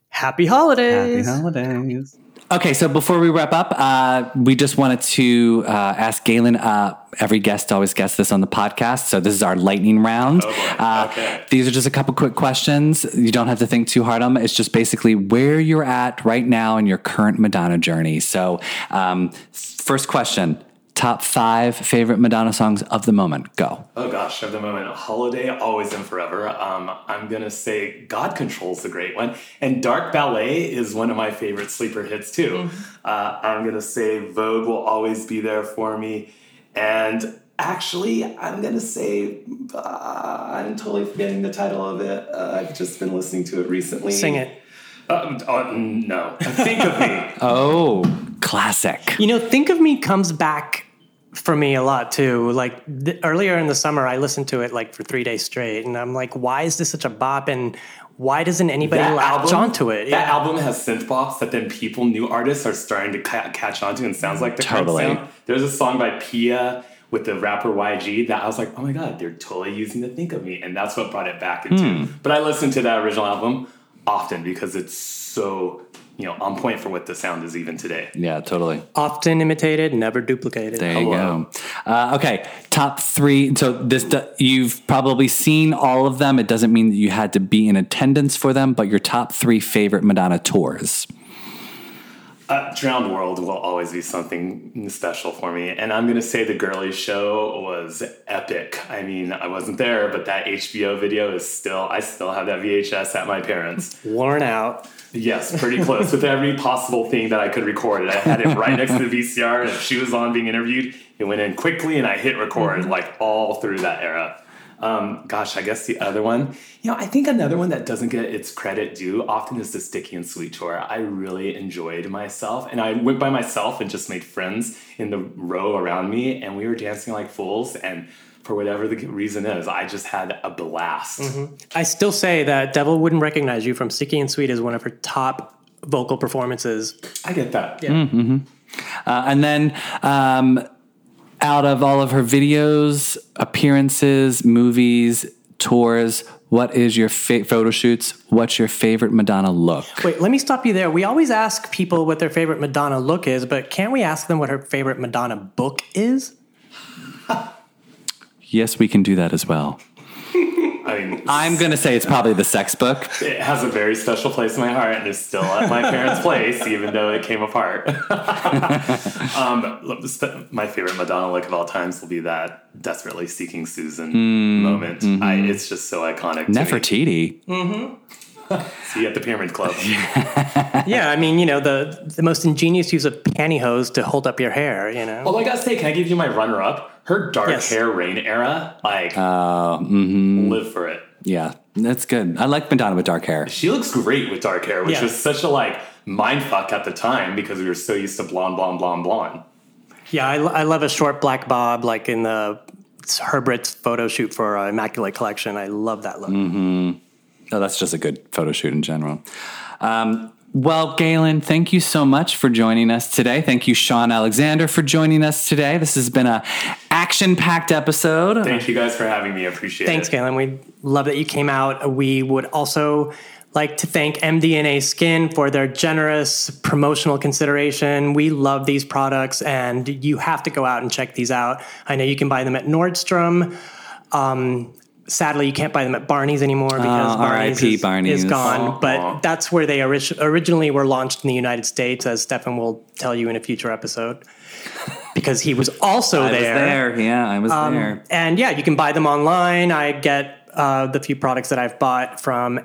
happy holidays. Happy holidays. Okay, so before we wrap up, uh, we just wanted to uh, ask Galen. Uh, every guest always gets this on the podcast, so this is our lightning round. Oh. Uh, Okay. These are just a couple quick questions. You don't have to think too hard on them. It's just basically where you're at right now in your current Madonna journey. So, um, first question: top five favorite Madonna songs of the moment. Go. Oh gosh, of the moment, holiday, always and forever. Um, I'm gonna say God Control's a great one, and Dark Ballet is one of my favorite sleeper hits too. Uh, I'm gonna say Vogue will always be there for me, and actually, I'm gonna say uh, I'm totally forgetting the title of it. Uh, I've just been listening to it recently. Sing it. Uh, uh, no, think of me. Oh, classic. You know, Think of Me comes back for me a lot too. Like th- earlier in the summer, I listened to it like for three days straight. And I'm like, why is this such a bop? And why doesn't anybody latch onto it? That album has synth bops that then people, new artists, are starting to ca- catch onto and sounds like the current Totally. sound. There's a song by Pia with the rapper YG that I was like, oh my god, they're totally using the Think of Me, and that's what brought it back into. Hmm. But I listen to that original album often because it's so you know on point for what the sound is even today. Yeah, totally. Often imitated, never duplicated. There you Hello. go. Uh, okay, top three. So this you've probably seen all of them. It doesn't mean that you had to be in attendance for them, but your top three favorite Madonna tours. Uh, Drowned World will always be something special for me. And I'm going to say the Girly Show was epic. I mean, I wasn't there, but that HBO video is still, I still have that VHS at my parents'. Worn out. Yes, pretty close with every possible thing that I could record. I had it right next to the VCR, and if she was on being interviewed, it went in quickly, and I hit record like all through that era. Um, gosh, I guess the other one, you know, I think another one that doesn't get its credit due often is the Sticky and Sweet tour. I really enjoyed myself, and I went by myself and just made friends in the row around me, and we were dancing like fools. And for whatever the reason is, I just had a blast. I still say that Devil Wouldn't Recognize You from Sticky and Sweet is one of her top vocal performances. I get that. Yeah. Uh, and then um, out of all of her videos, appearances, movies, tours, What is your fa- photo shoots? What's your favorite Madonna look? Wait, let me stop you there. We always ask people what their favorite Madonna look is, but can't we ask them what her favorite Madonna book is? Yes, we can do that as well. I mean, I'm going to say it's probably the sex book. it has a very special place in my heart and is still at my parents' place, even though it came apart. um, my favorite Madonna look of all times will be that desperately seeking Susan hmm, moment. I, mm-hmm. it's just so iconic. to me. Nefertiti. Mm-hmm. See you at the Pyramid Club. Yeah, I mean, you know, the the most ingenious use of pantyhose to hold up your hair, you know. Although I gotta say, can I give you my runner-up? Her dark Yes. hair rain era, like Uh, mhm. live for it. Yeah, that's good. I like Madonna with dark hair. She looks great with dark hair, which Yeah. was such a like mind fuck at the time because we were so used to blonde, blonde, blonde, blonde. Yeah, I, I love a short black bob like in the Herb Ritts photo shoot for uh, Immaculate Collection. I love that look. Oh, that's just a good photo shoot in general. Um, well, Galen, thank you so much for joining us today. Thank you, Sean Alexander, for joining us today. This has been a action-packed episode. Thank you guys for having me. I appreciate Thanks, it. Thanks, Galen. We love that you came out. We would also like to thank MDNA Skin for their generous promotional consideration. We love these products, and you have to go out and check these out. I know you can buy them at Nordstrom. Um, sadly, you can't buy them at Barney's anymore because Oh, Barney's, is, Barney's. is gone. Aw. But that's where they orig- originally were launched in the United States, as Stefan will tell you in a future episode. Because he was also I was there. there. Yeah, I was there. And yeah, you can buy them online. I get uh, the few products that I've bought from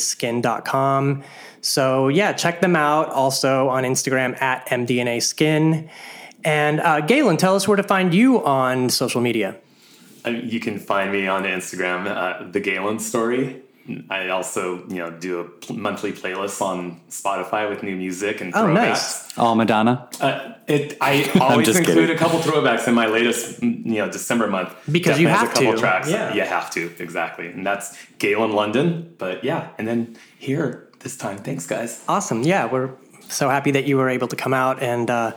mdnaskin.com. So yeah, check them out. Also on Instagram at mdnaskin. And uh, Galen, tell us where to find you on social media. I mean, you can find me on Instagram, uh, the Galen Story. I also, you know, do a pl- monthly playlist on Spotify with new music and Oh, nice. Oh, Madonna. Uh, it, I always just include kidding. a couple throwbacks in my latest, you know, December month. Because you Definitely has have a couple to. tracks. Yeah. you have to exactly, and that's Galen London. But yeah, and then here this time. Thanks, guys. Awesome. Yeah, we're so happy that you were able to come out and uh,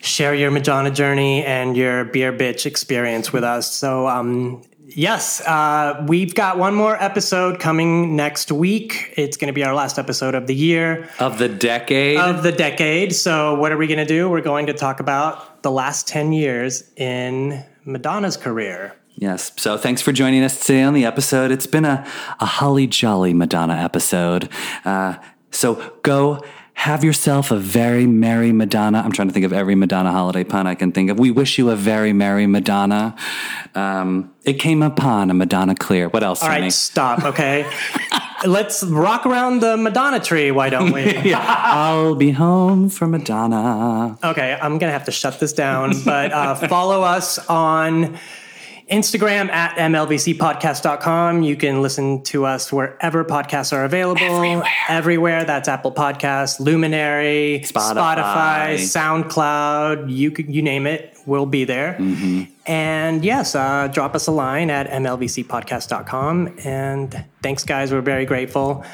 share your Madonna journey and your beer bitch experience with us. So, um, yes, uh, we've got one more episode coming next week. It's going to be our last episode of the year, Of the decade. of the decade. So, what are we going to do? We're going to talk about the last 10 years in Madonna's career. Yes. So thanks for joining us today on the episode. It's been a, a holly jolly Madonna episode. Uh, so go have yourself a very merry Madonna. I'm trying to think of every Madonna holiday pun I can think of. We wish you a very merry Madonna. Um, it came upon a Madonna clear. What else, All right, stop, okay? Let's rock around the Madonna tree, why don't we? I'll be home for Madonna. Okay, I'm gonna have to shut this down, but uh, follow us on Instagram at mlvcpodcast.com. You can listen to us wherever podcasts are available. Everywhere. Everywhere. That's Apple Podcasts, Luminary, Spotify. SoundCloud, you, you name it, we'll be there. Mm-hmm. And yes, uh, drop us a line at mlvcpodcast.com. And thanks, guys. We're very grateful.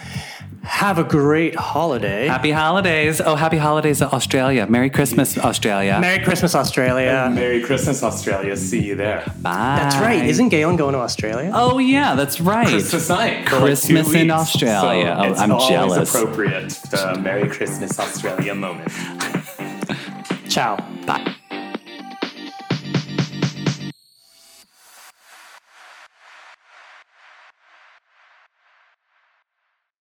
Have a great holiday. Happy holidays. Oh, happy holidays, Australia. Merry Christmas, Australia. Merry Christmas, Australia. Merry Christmas, Australia. See you there. Bye. That's right. Isn't Galen going to Australia? Oh, yeah, that's right. Christmas night. for like Christmas in weeks. Australia. So Oh, it's I'm always jealous. appropriate. The Merry Christmas Australia moment. Ciao. Bye.